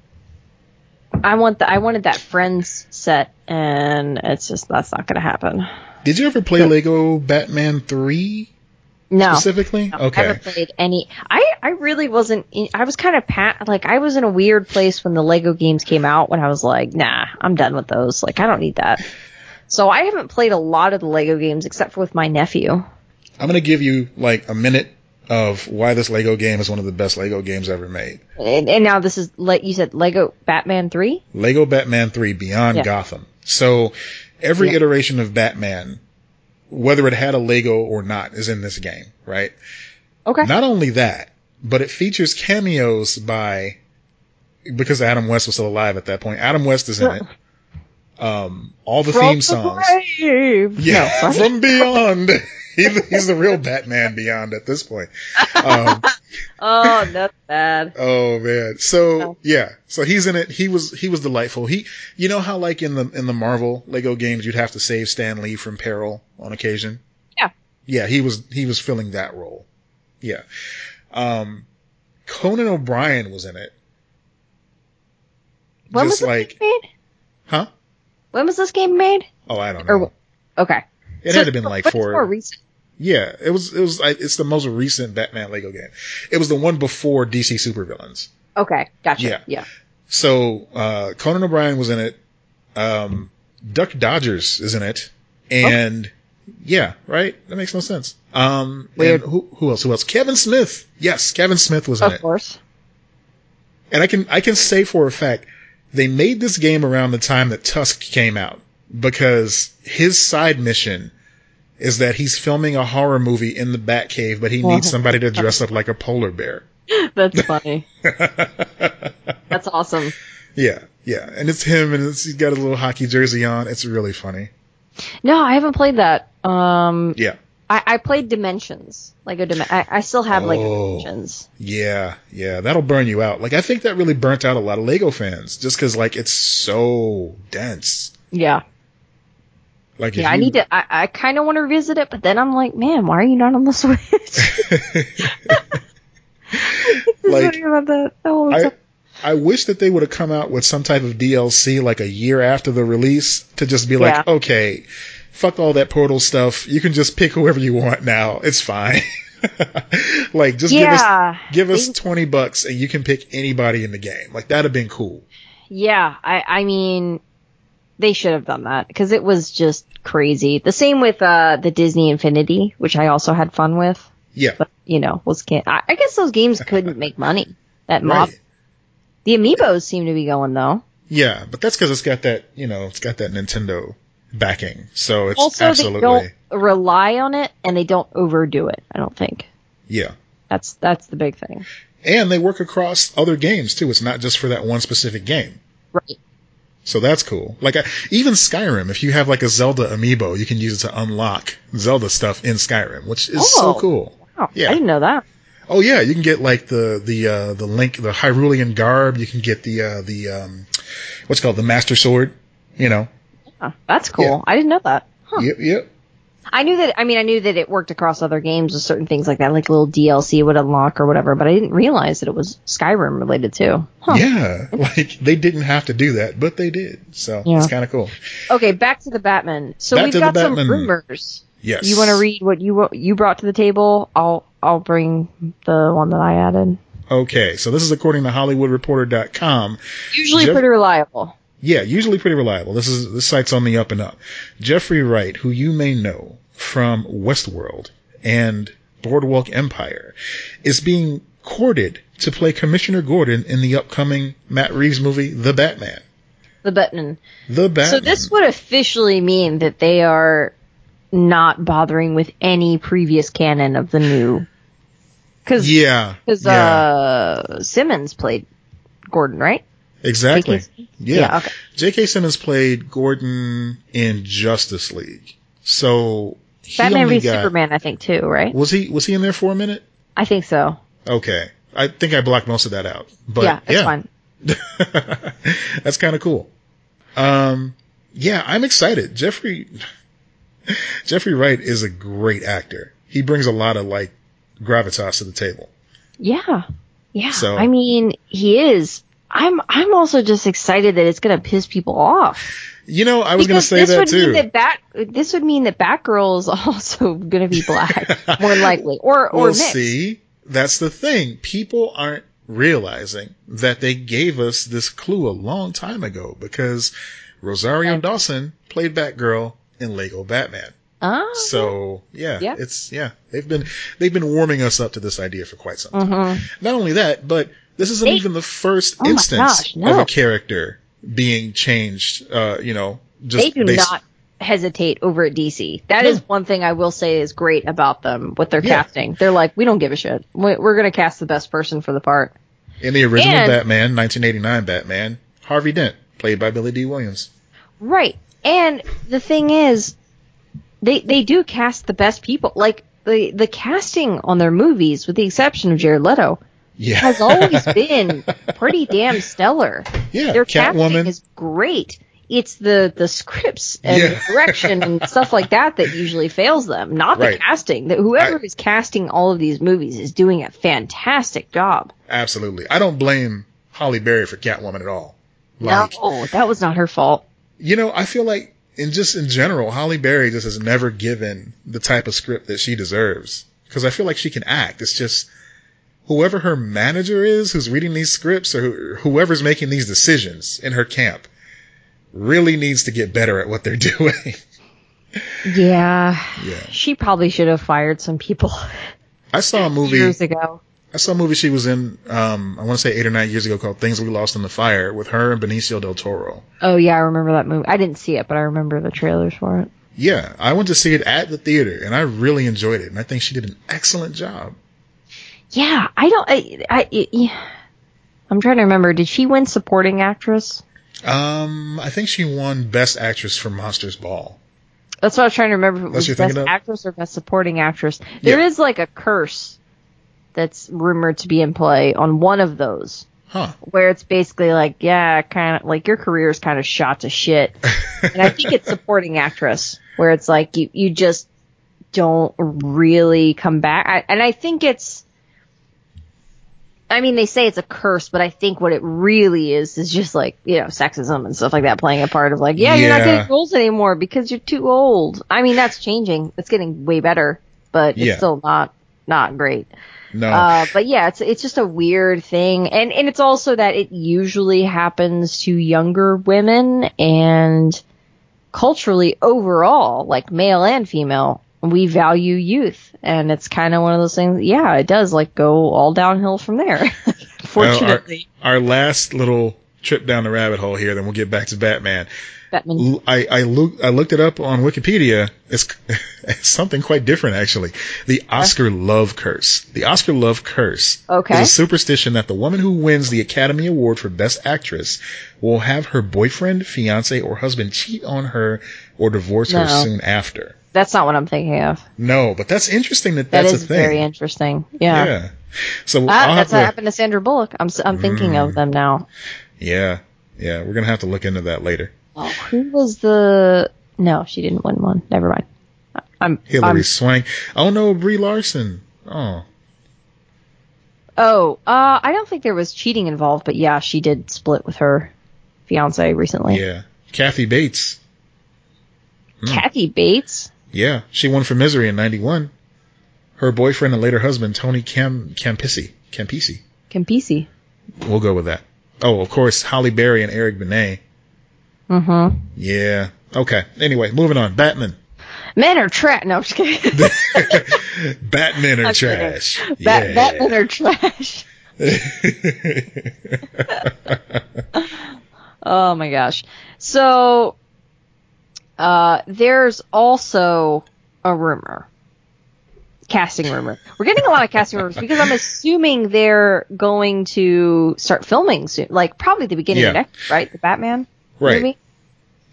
I want the I wanted that Friends set and it's just that's not gonna happen. Did you ever play Lego Batman three No. specifically? No, okay. I haven't played any. I I really wasn't. I was kind of pat. Like I was in a weird place when the Lego games came out. When I was like, nah, I'm done with those. Like I don't need that. So I haven't played a lot of the Lego games except for with my nephew. I'm gonna give you like a minute of why this Lego game is one of the best Lego games ever made. And, and now this is like you said, Lego Batman Three. Lego Batman 3 Beyond Yeah. Gotham. So every Yeah. iteration of Batman, whether it had a Lego or not, is in this game, right? Okay. Not only that, but it features cameos by, because Adam West was still alive at that point, Adam West is in it. Um, all the From theme the songs. grave. Yeah, No, from beyond. He, he's the real Batman beyond at this point. Um, oh, that's bad. Oh man. So yeah. So he's in it. He was he was delightful. He you know how like in the in the Marvel Lego games you'd have to save Stan Lee from peril on occasion? Yeah. Yeah, he was he was filling that role. Yeah. Um Conan O'Brien was in it. When Just was like made? huh? When was this game made? Oh, I don't Or know. okay. It So- had to been like four more recent. Yeah, it was it was it's the most recent Batman Lego game. It was the one before DC Supervillains. Okay, gotcha. Yeah. yeah. So uh, Conan O'Brien was in it. Um, Duck Dodgers is in it, and yeah, right. That makes no sense. Um, Weird. and who who else? Who else? Kevin Smith. Yes, Kevin Smith was in Of it. Of course. And I can I can say for a fact they made this game around the time that Tusk came out because his side mission is that he's filming a horror movie in the Batcave, but he needs somebody to dress up like a polar bear. That's funny. That's awesome. yeah, yeah, and it's him, and it's, he's got a little hockey jersey on. It's really funny. No, I haven't played that. Um, Yeah, I, I played Dimensions. Like a dim- I, I still have like Oh. Dimensions. yeah, yeah. That'll burn you out. Like I think that really burnt out a lot of Lego fans just because like it's so dense. Yeah. Like Yeah, I need to. I, I kind of want to revisit it, but then I'm like, man, why are you not on the Switch? Like, Like, about that all I. I wish that they would have come out with some type of DLC like a year after the release to just be like, Yeah. okay, fuck all that portal stuff. You can just pick whoever you want now. It's fine. like just give us give us twenty bucks and you can pick anybody in the game. Like that'd have been cool. yeah. I, I mean, they should have done that because it was just crazy. The same with uh, the Disney Infinity, which I also had fun with. Yeah. But you know, was can I, I guess those games couldn't make money. That mob. Right. The amiibos seem to be going though. Yeah, but that's because it's got that, you know, it's got that Nintendo backing. So it's also, absolutely, they don't rely on it and they don't overdo it. I don't think yeah. that's that's the big thing. And they work across other games too. It's not just for that one specific game. Right. So that's cool. Like I, even Skyrim, if you have like a Zelda amiibo, you can use it to unlock Zelda stuff in Skyrim, which is so Oh. cool. Wow. Yeah. I didn't know that. Oh yeah, you can get like the the uh, the link, the Hyrulean garb. You can get the uh, the um, what's it called the Master Sword. You know. Huh, that's cool. Yeah. I didn't know that. Huh. Yep. Yep. I knew that. I mean, I knew that it worked across other games with certain things like that, like a little DLC would unlock or whatever. But I didn't realize that it was Skyrim related too. Huh. Yeah. Like they didn't have to do that, but they did. So Yeah. it's kind of cool. Okay, back to the Batman. So Back we've got some rumors. Yes. You want to read what you you brought to the table? I'll I'll bring the one that I added. Okay, so this is according to HollywoodReporter.com. Usually Jeff- pretty reliable. Yeah, usually pretty reliable. This is this site's on the up and up. Jeffrey Wright, who you may know from Westworld and Boardwalk Empire, is being courted to play Commissioner Gordon in the upcoming Matt Reeves movie, The Batman. The Batman. The Batman. So this would officially mean that they are not bothering with any previous canon of the new. Because yeah, because yeah, uh, Simmons played Gordon, right? Exactly. J.K. Yeah. Yeah, okay. J.K. Simmons played Gordon in Justice League, so he Batman v got, Superman, I think too, right? Was he was he in there for a minute? I think so. Okay, I think I blocked most of that out. But yeah, it's fine. That's kind of cool. Um, yeah, I'm excited. Jeffrey Jeffrey Wright is a great actor. He brings a lot of like gravitas to the table. Yeah, yeah. So- I mean, he is. I'm I'm also just excited that it's gonna piss people off. You know, I was going to say this that would too. mean that Bat this would mean that Batgirl is also gonna be black, more likely, or or well, mixed. see, that's the thing. People aren't realizing that they gave us this clue a long time ago because Rosario Right. Dawson played Batgirl in Lego Batman. Ah, So yeah, Yeah. it's yeah they've been they've been warming us up to this idea for quite some time. mhm. Not only that, but this isn't They- even the first Oh instance gosh, of a character being changed. Uh, you know, just they do based- not hesitate over at DC. That is No. one thing I will say is great about them with their Yeah. casting. They're like, we don't give a shit. We- We're gonna cast the best person for the part. in the original and- Batman, 1989 Batman, Harvey Dent, played by Billy Dee Williams. Right. And the thing is, they they do cast the best people. Like the the casting on their movies, with the exception of Jared Leto, Yeah, has always been pretty damn stellar. yeah, Their casting Catwoman. is great. It's the the scripts and Yeah. the direction and stuff like that that usually fails them, not the casting. That whoever I- is casting all of these movies is doing a fantastic job. Absolutely, I don't blame Halle Berry for Catwoman at all. Like, no, that was not her fault. you know, I feel like in just in general, Halle Berry just has never given the type of script that she deserves. Because I feel like she can act. It's just whoever her manager is, who's reading these scripts, or who- whoever's making these decisions in her camp, really needs to get better at what they're doing. Yeah. yeah. She probably should have fired some people I saw a movie years ago. I saw a movie she was in, um, I want to say eight or nine years ago called Things We Lost in the Fire with her and Benicio del Toro. Oh yeah, I remember that movie. I didn't see it, but I remember the trailers for it. Yeah, I went to see it at the theater and I really enjoyed it. And I think she did an excellent job. Yeah, I don't. I, I, I'm trying to remember. Did she win supporting actress? Um, I think she won Best Actress for Monsters Ball. That's what I was trying to remember. If it was best actress or best supporting actress. There Yeah. is like a curse that's rumored to be in play on one of those, Huh. where it's basically like, yeah, kind of like your career is kind of shot to shit. and I think it's supporting actress, where it's like you you just don't really come back. I, and I think it's. I mean, they say it's a curse, but I think what it really is is just like you know sexism and stuff like that playing a part of like, yeah, you're not getting roles anymore because you're too old. I mean, that's changing. It's getting way better, but it's Yeah. still not not great. no. Uh, but yeah, it's it's just a weird thing, and and it's also that it usually happens to younger women, and culturally overall, like male and female, we value youth, and it's kind of one of those things. Yeah, it does like go all downhill from there. Fortunately, our last little trip down the rabbit hole here, then we'll get back to Batman. Batman. I, I, look, I looked it up on Wikipedia. It's, it's something quite different, actually. The Oscar love curse. The Oscar love curse Okay. is a superstition that the woman who wins the Academy Award for Best Actress will have her boyfriend, fiance, or husband cheat on her or divorce her soon after. That's not what I'm thinking of. No, but that's interesting that That that's is a thing. very interesting. Yeah. yeah. So Ah, that's have what to, happened to Sandra Bullock. I'm I'm thinking of them now. yeah, yeah, we're gonna have to look into that later. Oh, who was the? No, she didn't win one. Never mind. I'm. Hillary I'm Swank. Oh no, Brie Larson. Oh, oh, uh, I don't think there was cheating involved, but yeah, she did split with her fiance recently. yeah. Kathy Bates. Kathy Bates. Yeah, she won for Misery in '91. Her boyfriend and later husband, Tony Cam Campisi. Campisi. Campisi. We'll go with that. Oh, of course, Halle Berry and Eric Benet. Mm-hmm. Yeah. Okay. Anyway, moving on. Batman. Men are trash. No, I'm just kidding. Batmen are trash. Bat- yeah. Batmen are trash. Oh my gosh. So, uh, there's also a rumor. Casting rumor. We're getting a lot of casting rumors because I'm assuming they're going to start filming soon. Like probably the beginning Yeah. of next, right? The Batman right. movie.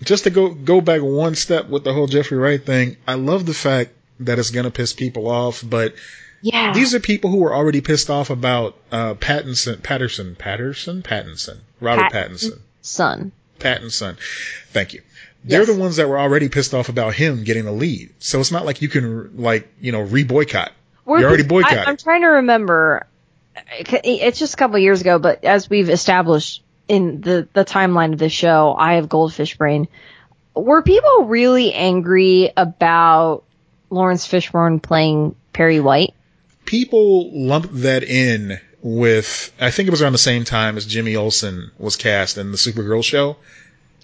Just to go go back one step with the whole Jeffrey Wright thing, I love the fact that it's gonna piss people off, but Yeah. these are people who were already pissed off about uh, Pattinson, Patterson, Patterson, Pattinson, Robert Pat- Pattinson, Son. Pattinson. Thank you. They're Yes. the ones that were already pissed off about him getting the lead. So it's not like you can like you know re-boycott. We're- You already I, boycotted. I'm trying to remember. It's just a couple years ago, but as we've established in the the timeline of the show, I have Goldfish Brain. Were people really angry about Laurence Fishburne playing Perry White? People lumped that in with I think it was around the same time as Jimmy Olsen was cast in the Supergirl show.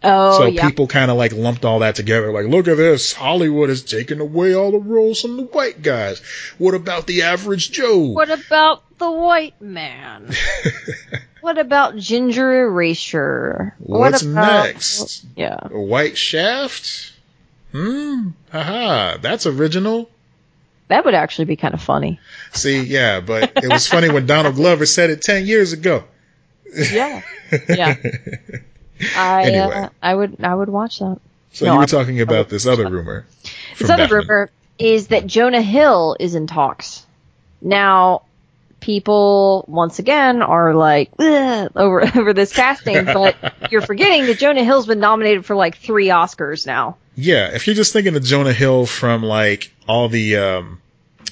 Oh so yeah, people kind of like lumped all that together. Like, look at this. Hollywood is taking away all the roles from the white guys. What about the average Joe? What about the white man? what about ginger erasure? What's what about, next? Yeah. A white shaft? Hmm. Haha. That's original. That would actually be kind of funny. See, yeah, but it was funny when Donald Glover said it 10 years ago. Yeah. Yeah. I Anyway. uh, I would I would watch that. So No, you were talking about this other rumor. This other Batman. rumor is that Jonah Hill is in talks. Now, people once again are like over over this casting, but you're forgetting that Jonah Hill's been nominated for like three Oscars now. Yeah, if you're just thinking of Jonah Hill from like all the um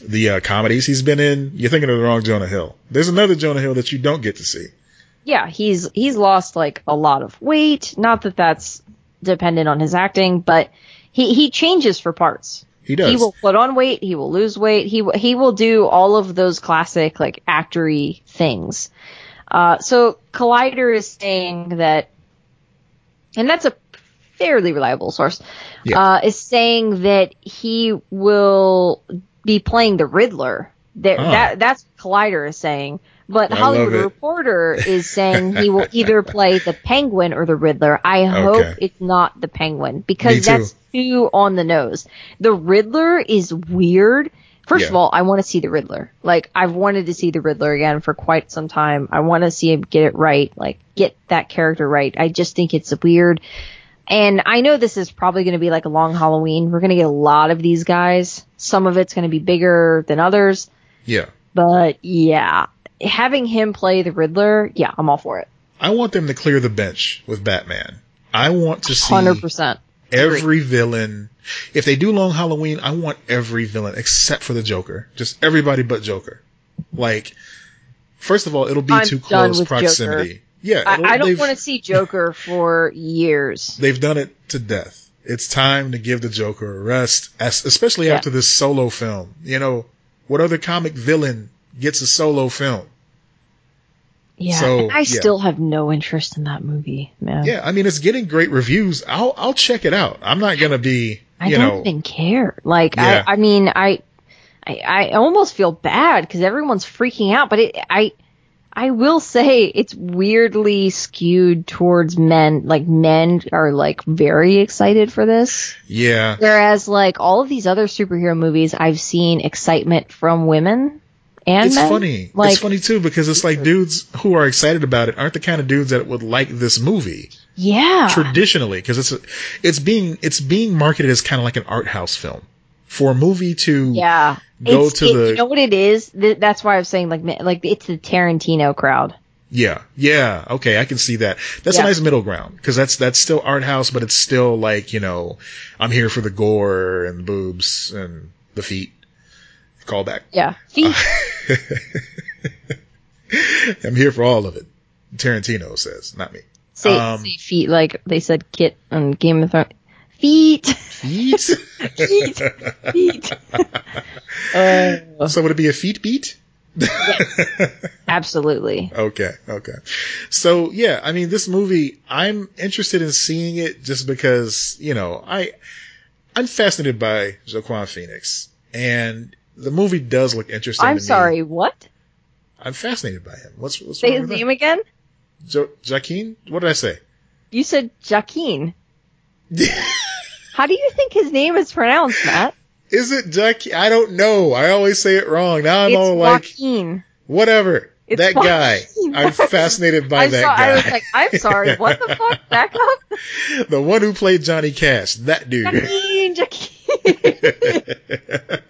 the uh, comedies he's been in, you're thinking of the wrong Jonah Hill. There's another Jonah Hill that you don't get to see. Yeah, he's he's lost like a lot of weight. Not that that's dependent on his acting, but he he changes for parts. He does. He will put on weight. He will lose weight. He he will do all of those classic like actory things. Uh, so Collider is saying that, and that's a fairly reliable source, Yeah. uh, is saying that he will be playing the Riddler. That, Ah. that that's what Collider is saying. But I Hollywood. Reporter is saying he will either play the Penguin or the Riddler. I hope it's not the Penguin because too. that's too on the nose. The Riddler is weird. First of all, I want to see the Riddler. Like I've wanted to see the Riddler again for quite some time. I want to see him get it right, like get that character right. I just think it's weird. And I know this is probably going to be like a long Halloween. We're going to get a lot of these guys. Some of it's going to be bigger than others. Yeah. But yeah, having him play the Riddler, yeah, I'm all for it. I want them to clear the bench with Batman. I want to see 100%. every villain. If they do Long Halloween, I want every villain except for the Joker. Just everybody but Joker. Like, first of all, it'll be I'm too close proximity. Yeah, I, I don't want to see Joker for years. They've done it to death. It's time to give the Joker a rest, especially Yeah. after this solo film. You know, what other comic villain gets a solo film? Yeah, So, I yeah. still have no interest in that movie, man. Yeah, I mean, it's getting great reviews. I'll I'll check it out. I'm not gonna be, I you don't know, even care. Like Yeah. I, I mean, I, I, I almost feel bad because everyone's freaking out, but it, I, I will say it's weirdly skewed towards men. Like men are like very excited for this, yeah, whereas like all of these other superhero movies, I've seen excitement from women and it's men. funny. Like, it's funny too because it's like dudes who are excited about it aren't the kind of dudes that would like this movie yeah, traditionally because it's a, it's being it's being marketed as kind of like an art house film for a movie to yeah. go It's- to it- the you know what it is? That's why I was saying like like it's the Tarantino crowd. Yeah, yeah, okay, I can see that. That's Yeah. a nice middle ground because that's that's still art house, but it's still like you know, I'm here for the gore and the boobs and the feet. Callback. Yeah, feet. I'm here for all of it. Tarantino says, not me. Say, Um, say feet like they said Kit on Game of Thrones. Feet, Feet. feet, feet. Uh, so would it be a feet beat? absolutely. Okay, okay. So yeah, I mean, this movie, I'm interested in seeing it just because you know I I'm fascinated by Joaquin Phoenix, and the movie does look interesting. I'm to me. sorry. What? I'm fascinated by him. What's what's Say his name that? again. Jo- Joaquin? What did I say? You said Joaquin. How do you think his name is pronounced, Matt? Is it Joaquin? I don't know. I always say it wrong. Now I'm it's all like, Joaquin. whatever. It's that guy. I'm fascinated by I that saw. guy. I was like, I'm sorry. What the fuck? Back up. the one who played Johnny Cash. That dude. Joaquin. Joaquin.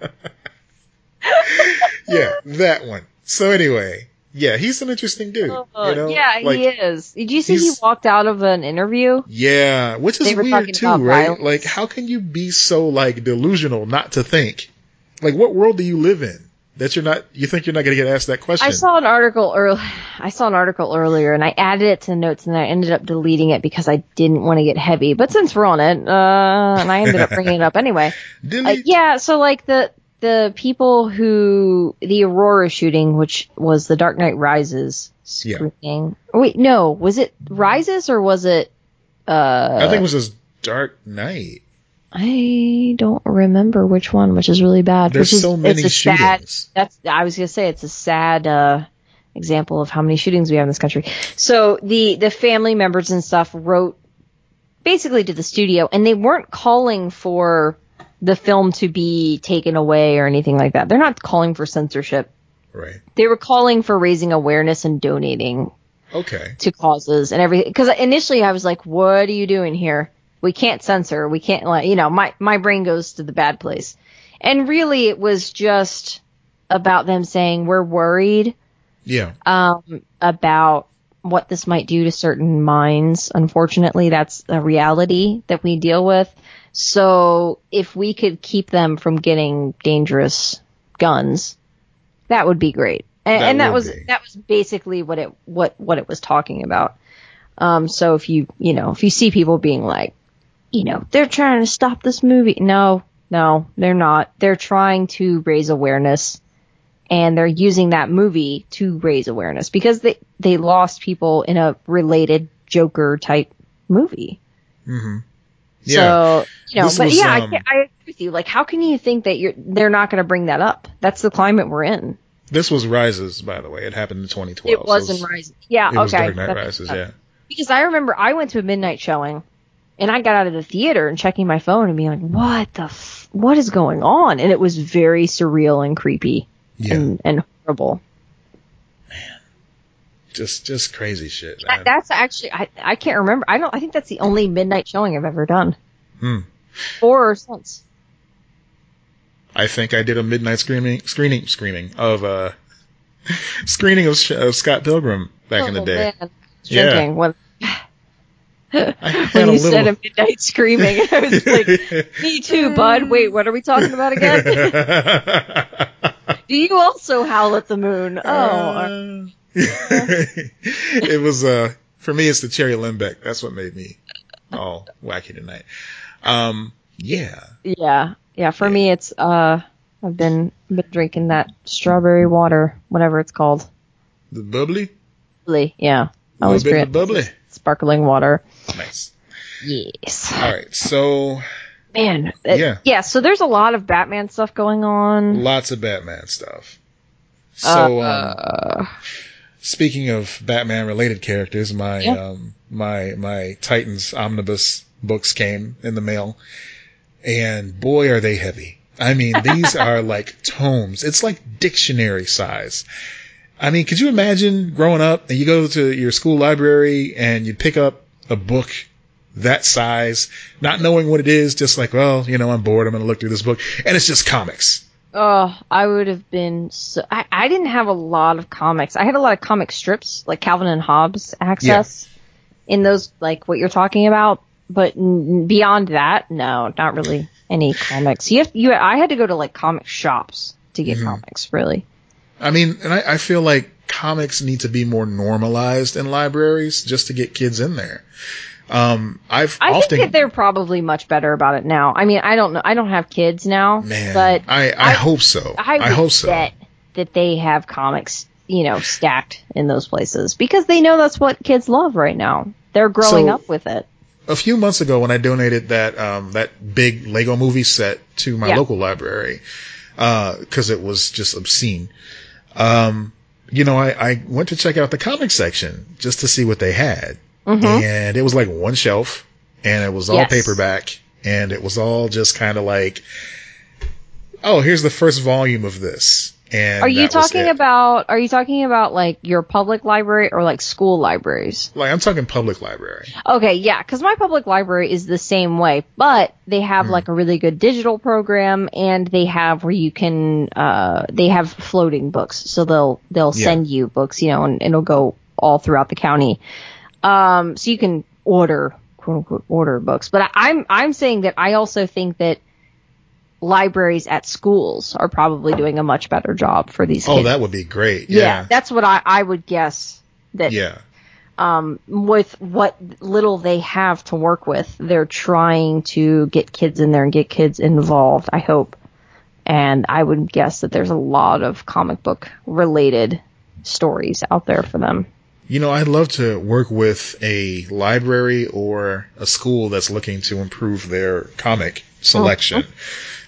Yeah, that one. So anyway, yeah, he's an interesting dude. you know? yeah, like, he is. Did you see he walked out of an interview? Yeah, which is They weird too, right? violence. Like, how can you be so like delusional not to think? Like, what world do you live in that you're not? You think you're not going to get asked that question? I saw an article early. I saw an article earlier, and I added it to the notes, and I ended up deleting it because I didn't want to get heavy. But since we're on it, uh, and I ended up bringing it up anyway. Uh, yeah, so like the the people who the Aurora shooting, which was the Dark Knight Rises Yeah. screening. Wait, no, was it Rises or was it? Uh, I think it was just Dark Knight. I don't remember which one, which is really bad. There's is, so many it's a sad, shootings. that's I was gonna say it's a sad uh, example of how many shootings we have in this country. So the the family members and stuff wrote basically to the studio, and they weren't calling for the film to be taken away or anything like that. They're not calling for censorship. Right. They were calling for raising awareness and donating Okay. to causes and everything. Because initially I was like, "What are you doing here? We can't censor. We can't like you know." My my brain goes to the bad place, and really it was just about them saying we're worried Yeah. um, about what this might do to certain minds. Unfortunately, that's a reality that we deal with. So if we could keep them from getting dangerous guns, that would be great. And That and that was be. that was basically what it what what it was talking about. Um, so if you you know if you see people being like, you know, they're trying to stop this movie, no, no, they're not. They're trying to raise awareness and they're using that movie to raise awareness because they they lost people in a related Joker type movie. hmm Yeah. So you know, This but was, yeah, um, I, I agree with you. Like, how can you think that you're they're not going to bring that up? That's the climate we're in. This was Rises, by the way. It happened in 2012. It so was in it's- Rising. Yeah, It was okay. Dark Knight that Rises, yeah. Because I remember I went to a midnight showing, and I got out of the theater and checking my phone and being like, "What the? F- what is going on?" And it was very surreal and creepy Yeah. and and horrible. Just, just crazy shit, That, that's actually I I can't remember. I don't. I think that's the only midnight showing I've ever done. Hmm. Or since. I think I did a midnight screaming, screening, screaming of, uh, screening of, of Scott Pilgrim back in the Oh, day. man. Yeah. When when you said a midnight screaming, I was like, "Me too, bud." Wait, what are we talking about again? Do you also howl at the moon? Oh, Uh, it was uh for me it's the cherry lambic. That's what made me all wacky tonight. Um yeah. yeah, yeah. For me, it's uh, I've been been drinking that strawberry water, whatever it's called. The bubbly? Really, yeah. I always of bubbly. sparkling water. Nice. Yes. All right. So Man, it- Yeah. yeah. So there's a lot of Batman stuff going on. lots of Batman stuff. So um, uh, speaking of Batman related characters, my Yeah. um my my Titans omnibus books came in the mail and boy are they heavy. I mean, these are like tomes. It's like dictionary size. I mean, could you imagine growing up and you go to your school library and you pick up a book that size, not knowing what it is, just like, well, you know, I'm bored. I'm going to look through this book and it's just comics. Oh, I would have been so. I, I didn't have a lot of comics. I had a lot of comic strips, like Calvin and Hobbes access, in those, like what you're talking about. But n- beyond that, no, not really any comics. You have, you, I had to go to like comic shops to get Mhm. comics, really. I mean, and I, I feel like comics need to be more normalized in libraries just to get kids in there. Um, I've I often, think that they're probably much better about it now. I mean, I don't know. I don't have kids now, man, but I, I, I- hope so. I, would hope so. that they have comics, you know, stacked in those places because they know that's what kids love right now. They're growing So- up with it. a few months ago when I donated that um, that big Lego movie set to my Yeah. local library because it was just obscene. Um, you know, I, I went to check out the comic section just to see what they had, Mhm. and it was like one shelf, and it was all Yes. paperback, and it was all just kind of like, oh, here's the first volume of this. And Are you talking about? Are you talking about like your public library or like school libraries? like I'm talking public library? Okay, yeah, because my public library is the same way, but they have Hmm. like a really good digital program, and they have where you can, uh, they have floating books, so they'll they'll Yeah. send you books, you know, and it'll go all throughout the county, um, so you can order quote unquote order books. But I, I'm I'm saying that I also think that libraries at schools are probably doing a much better job for these Oh, kids. that would be great. yeah, Yeah, that's what I I would guess that yeah. um, with what little they have to work with, they're trying to get kids in there and get kids involved, I hope. And I would guess that there's a lot of comic book related stories out there for them. You know, I'd love to work with a library or a school that's looking to improve their comic selection. Oh,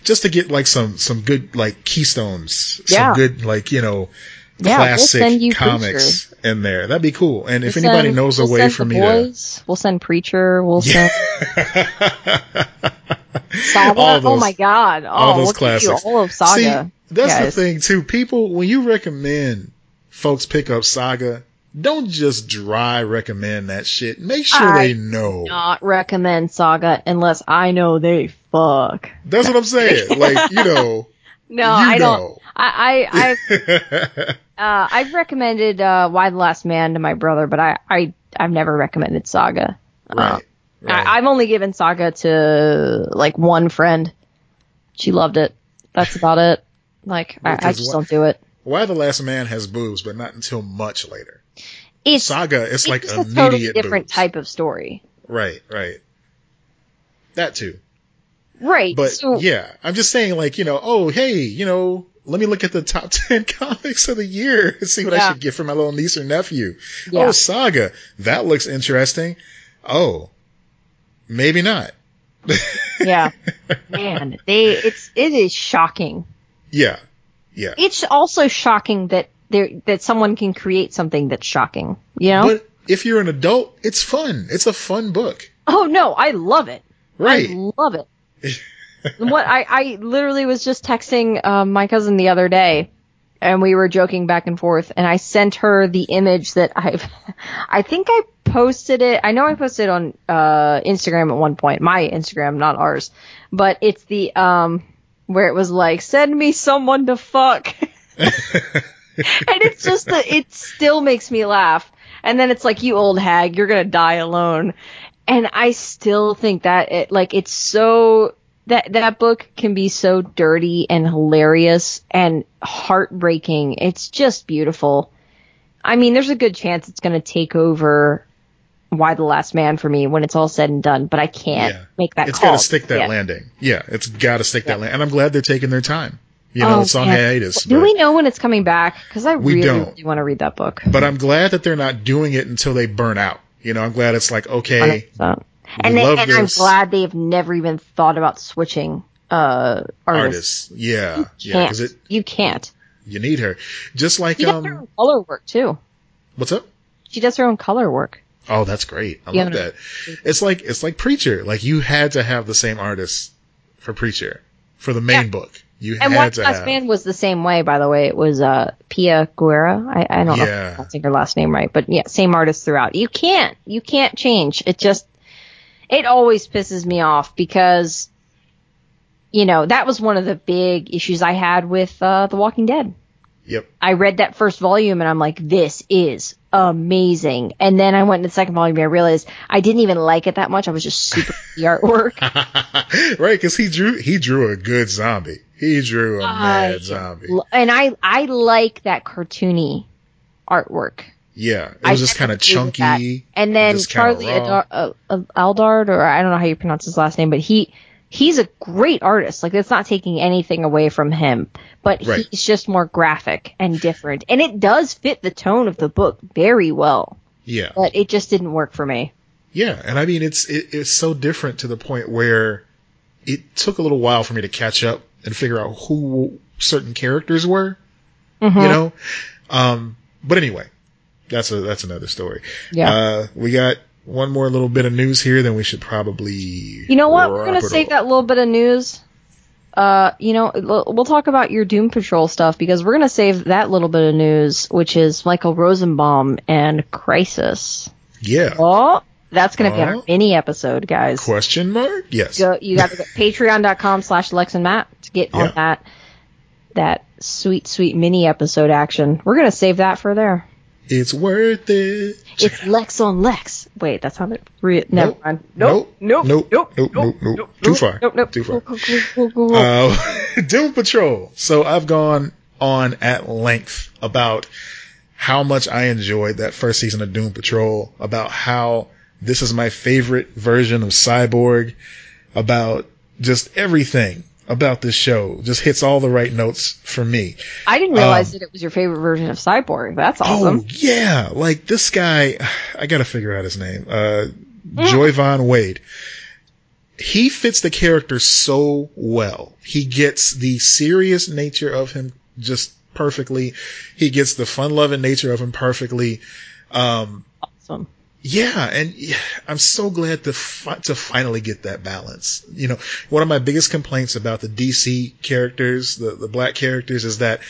Just to get like some some good like keystones, Yeah. some good like, you know, Yeah, we'll classic you comics in there. That'd be cool. And if We'll anybody send- knows we'll a way for me boys, we'll send Preacher, we'll to send Saga. all oh those my god. Oh, all those we'll classics. all of Saga. See, that's guys. the thing too. People, when you recommend folks pick up Saga, don't just dry recommend that shit. Make sure I they know. Not recommend Saga unless I know they fuck. That's what I'm saying. Like, you know, No, you I don't. I, I, I've, uh, I've recommended uh, Y the Last Man to my brother, but I, I, I've never recommended Saga. Uh, right. right. I, I've only given Saga to like one friend. She loved it. That's about it. Like, I, I just what- don't do it. Y the Last Man has boobs, but not until much later. It's, Saga, it's, it's like a totally different boobs. type of story. Right, right. That too. Right. But so, yeah, I'm just saying, like, you know, oh, hey, you know, let me look at the top 10 comics of the year and see what I should get for my little niece or nephew. Yeah. Oh, Saga. That looks interesting. Oh, maybe not. Yeah. Man, they it's it is shocking. Yeah. Yeah. It's also shocking that there that someone can create something that's shocking. You know? But if you're an adult, it's fun. It's a fun book. oh no, I love it. Right. I love it. what I, I literally was just texting um, my cousin the other day and we were joking back and forth and I sent her the image that I've I think I posted it I know I posted it on uh, Instagram at one point my Instagram not ours but it's the um where it was like send me someone to fuck and it's just that it still makes me laugh and then it's like you old hag you're gonna die alone and I still think that it like it's so that that book can be so dirty and hilarious and heartbreaking. It's just beautiful. I mean, there's a good chance it's going to take over Y the Last Man for me when it's all said and done, but I can't Yeah. make that it's call. got to stick that Yeah. landing. Yeah, it's got to stick that Yeah. landing. And I'm glad they're taking their time. You know, Oh, it's on man. hiatus. Do we know when it's coming back? Because I really, don't. really want to read that book. but I'm glad that they're not doing it until they burn out. You know, I'm glad it's like, okay, 100%. And, they, and I'm glad they have never even thought about switching uh, artists. artists. Yeah. You Yeah, because it you can't. you need her. Just like She does her um own color work too. what's up? She does her own color work. Oh, that's great. I Yeah, love that. It's like it's like Preacher. Like you had to have the same artist for Preacher for the main Yeah. book. You And One Last have. Man was the same way, by the way. It was uh, Pia Guerra. I, I don't know Yeah. if I'm saying her last name right, but yeah, same artist throughout. You can't, you can't change. It just, it always pisses me off because, you know, that was one of the big issues I had with uh, The Walking Dead. Yep. I read that first volume and I'm like, this is amazing. And then I went to the second volume and I realized I didn't even like it that much. I was just super the artwork. right, because he drew he drew a good zombie. He drew a mad I- zombie. And I, I like that cartoony artwork. Yeah, it I was just kind of never hated that. chunky. And then Charlie. Adar- uh, uh, Aldard, or I don't know how you pronounce his last name, but he he's a great artist. Like that's not taking anything away from him, but Right. he's just more graphic and different, and it does fit the tone of the book very well. Yeah, But it just didn't work for me. yeah, and I mean it's it, it's so different to the point where it took a little while for me to catch up and figure out who certain characters were. Mhm. You know, um, but anyway, that's a that's another story. Yeah. Uh, we got one more little bit of news here, then we should probably. You know what? We're gonna save up. that little bit of news. Uh, you know, we'll talk about your Doom Patrol stuff because we're gonna save that little bit of news, which is Michael Rosenbaum and Crisis. Yeah. Oh, that's gonna be on Oh. our mini episode, guys. Question mark? Yes. Go, you got to go patreon.com slash Lex and Matt get yeah. on that that sweet sweet mini episode action. We're gonna save that for there. It's worth it. It's Lex on Lex. Wait, that's how they re- never no, mind. Nope. Nope. Nope. Nope. Nope. Nope. nope, nope, Too far. Nope. Nope. Too far. Uh, Doom Patrol. So I've gone on at length about how much I enjoyed that first season of Doom Patrol, about how this is my favorite version of Cyborg, about just everything about this show. Just hits all the right notes for me. I didn't realize um, that it was your favorite version of Cyborg. That's awesome. Oh yeah, like this guy, I gotta figure out his name. Uh, Joivan Wade. He fits the character so well. He gets the serious nature of him just perfectly. He gets the fun-loving nature of him perfectly. Um, Awesome. Yeah, and I'm so glad to fi- to finally get that balance. You know, one of my biggest complaints about the DC characters, the the black characters, is that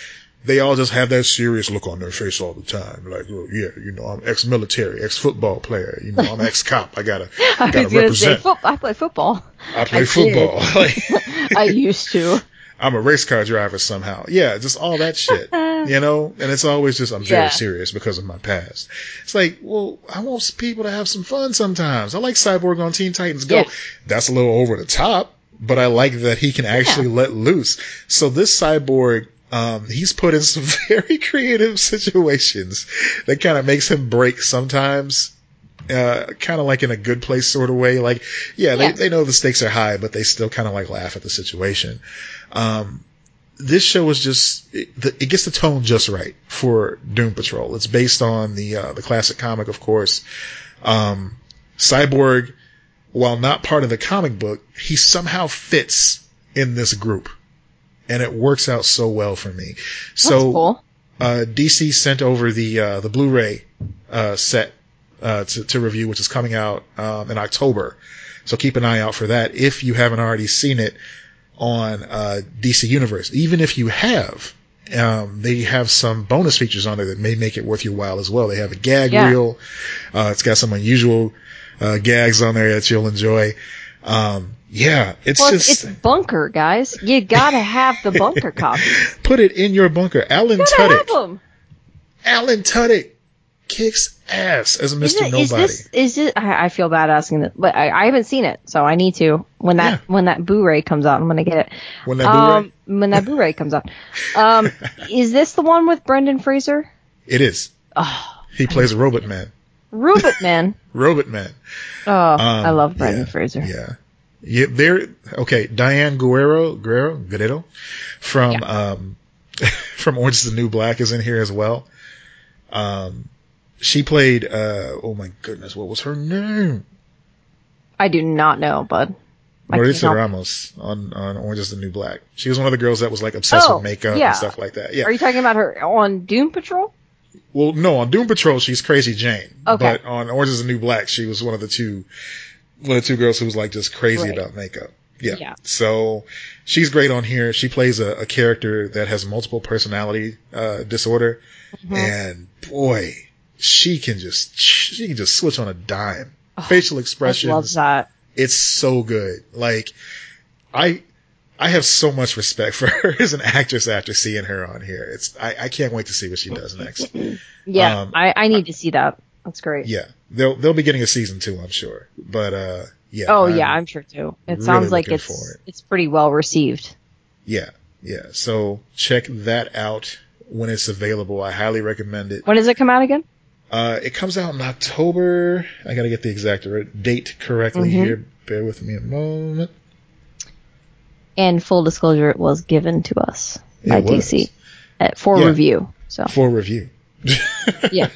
they all just have that serious look on their face all the time. Like, oh, yeah, you know, I'm ex-military, ex-football player. You know, I'm ex-cop. I gotta I gotta say, represent. I play football. I play I football. I used to. I'm a race car driver somehow. Yeah, just all that shit. You know, and it's always just I'm very Yeah. serious because of my past. It's like, well, I want people to have some fun sometimes. I like Cyborg on Teen Titans Go. Yeah. That's a little over the top, but I like that he can actually let loose. So this Cyborg, um, he's put in some very creative situations that kind of makes him break sometimes. Uh, kind of like in a good place sort of way. Like, yeah, they, they know the stakes are high, but they still kind of like laugh at the situation. Um, this show is just it, the, it gets the tone just right for Doom Patrol. It's based on the uh, the classic comic, of course. Um, Cyborg while not part of the comic book, he somehow fits in this group. And it works out so well for me. So, cool. uh, DC sent over the, uh, the Blu-ray, uh, set, uh, to, to review, which is coming out, um, in October. So keep an eye out for that if you haven't already seen it on, uh, DC Universe. Even if you have, um, they have some bonus features on there that may make it worth your while as well. They have a gag Yeah. reel. Uh, it's got some unusual, uh, gags on there that you'll enjoy. Um, yeah, it's Well, just, it's, bunker, guys. You gotta have the bunker copies. put it in your bunker. Alan You Tudyk. them. Alan Tudyk kicks ass as a Is, Mr. it, is Nobody. this is it? I, I feel bad asking this, but I, I haven't seen it, so I need to. When that Yeah. when that Blu-ray comes out, I'm gonna get it. when that Blu-ray, Um, when that Blu-ray comes out, um, is this the one with Brendan Fraser? it is. Oh, He plays a robot man. Robot Man. Robot man. Oh, I love Brendan Um, yeah, Fraser. Yeah. Yeah, there. Okay, Diane Guerrero, Guerrero, Guerrero, from um, from Orange is the New Black is in here as well. Um, she played. Uh, oh my goodness, what was her name? I do not know, bud. Maritza Ramos on on Orange is the New Black. She was one of the girls that was like obsessed Oh, with makeup yeah. and stuff like that. Yeah. Are you talking about her on Doom Patrol? Well, no, on Doom Patrol she's Crazy Jane. Okay. But on Orange is the New Black, she was one of the two, one of the two girls who was like just crazy Right. about makeup. Yeah. Yeah. So she's great on here. She plays a, a character that has multiple personality uh, disorder, Mm-hmm. and boy, she can just she can just switch on a dime. Facial expressions. I love that. it's so good. Like I I have so much respect for her as an actress after seeing her on here. It's I, I can't wait to see what she does next. Yeah, Um, I, I need to see that. That's great. Yeah. They'll they'll be getting a season two, I'm sure. But uh yeah. oh I'm- yeah, I'm sure too. It really sounds like it's it. it's pretty well received. Yeah. Yeah. So check that out when it's available. I highly recommend it. When does it come out again? Uh it comes out in October. I gotta get the exact date correctly Mhm. here. Bear with me a moment. And full disclosure, it was given to us It by was. DC at, for Yeah. review. So For review. Yeah.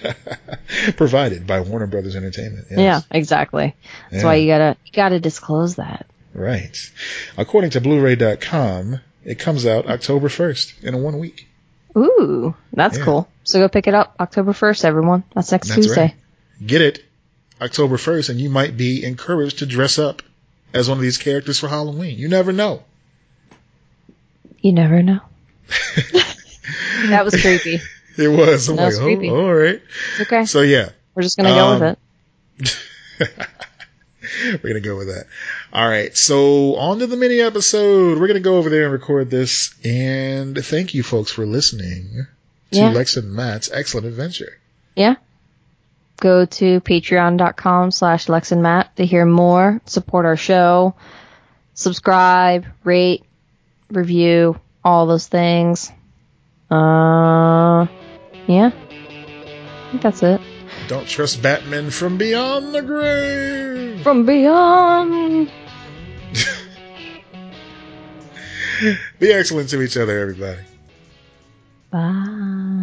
Provided by Warner Brothers Entertainment. yes. yeah, exactly. That's Yeah. why you gotta you gotta disclose that. Right. According to Blu-ray.com, it comes out October 1st in one week. Ooh, that's Yeah. cool. So go pick it up October first, everyone. That's next That's Tuesday. right. Get it October 1st and you might be encouraged to dress up as one of these characters for Halloween. You never know. You never know. that was creepy. It was. I'm That like, was oh, creepy. all right. It's okay. So yeah, We're just gonna go um, with it. we're going to go with that. All right. So on to the mini episode. We're going to go over there and record this. And thank you folks for listening to Yeah. Lex and Matt's excellent adventure. Yeah. Go to patreon.com slash Lex and Matt to hear more, support our show, subscribe, rate, review, all those things. Uh, yeah. I think that's it. Don't trust Batman from beyond the grave. From beyond. Be excellent to each other, everybody. Bye.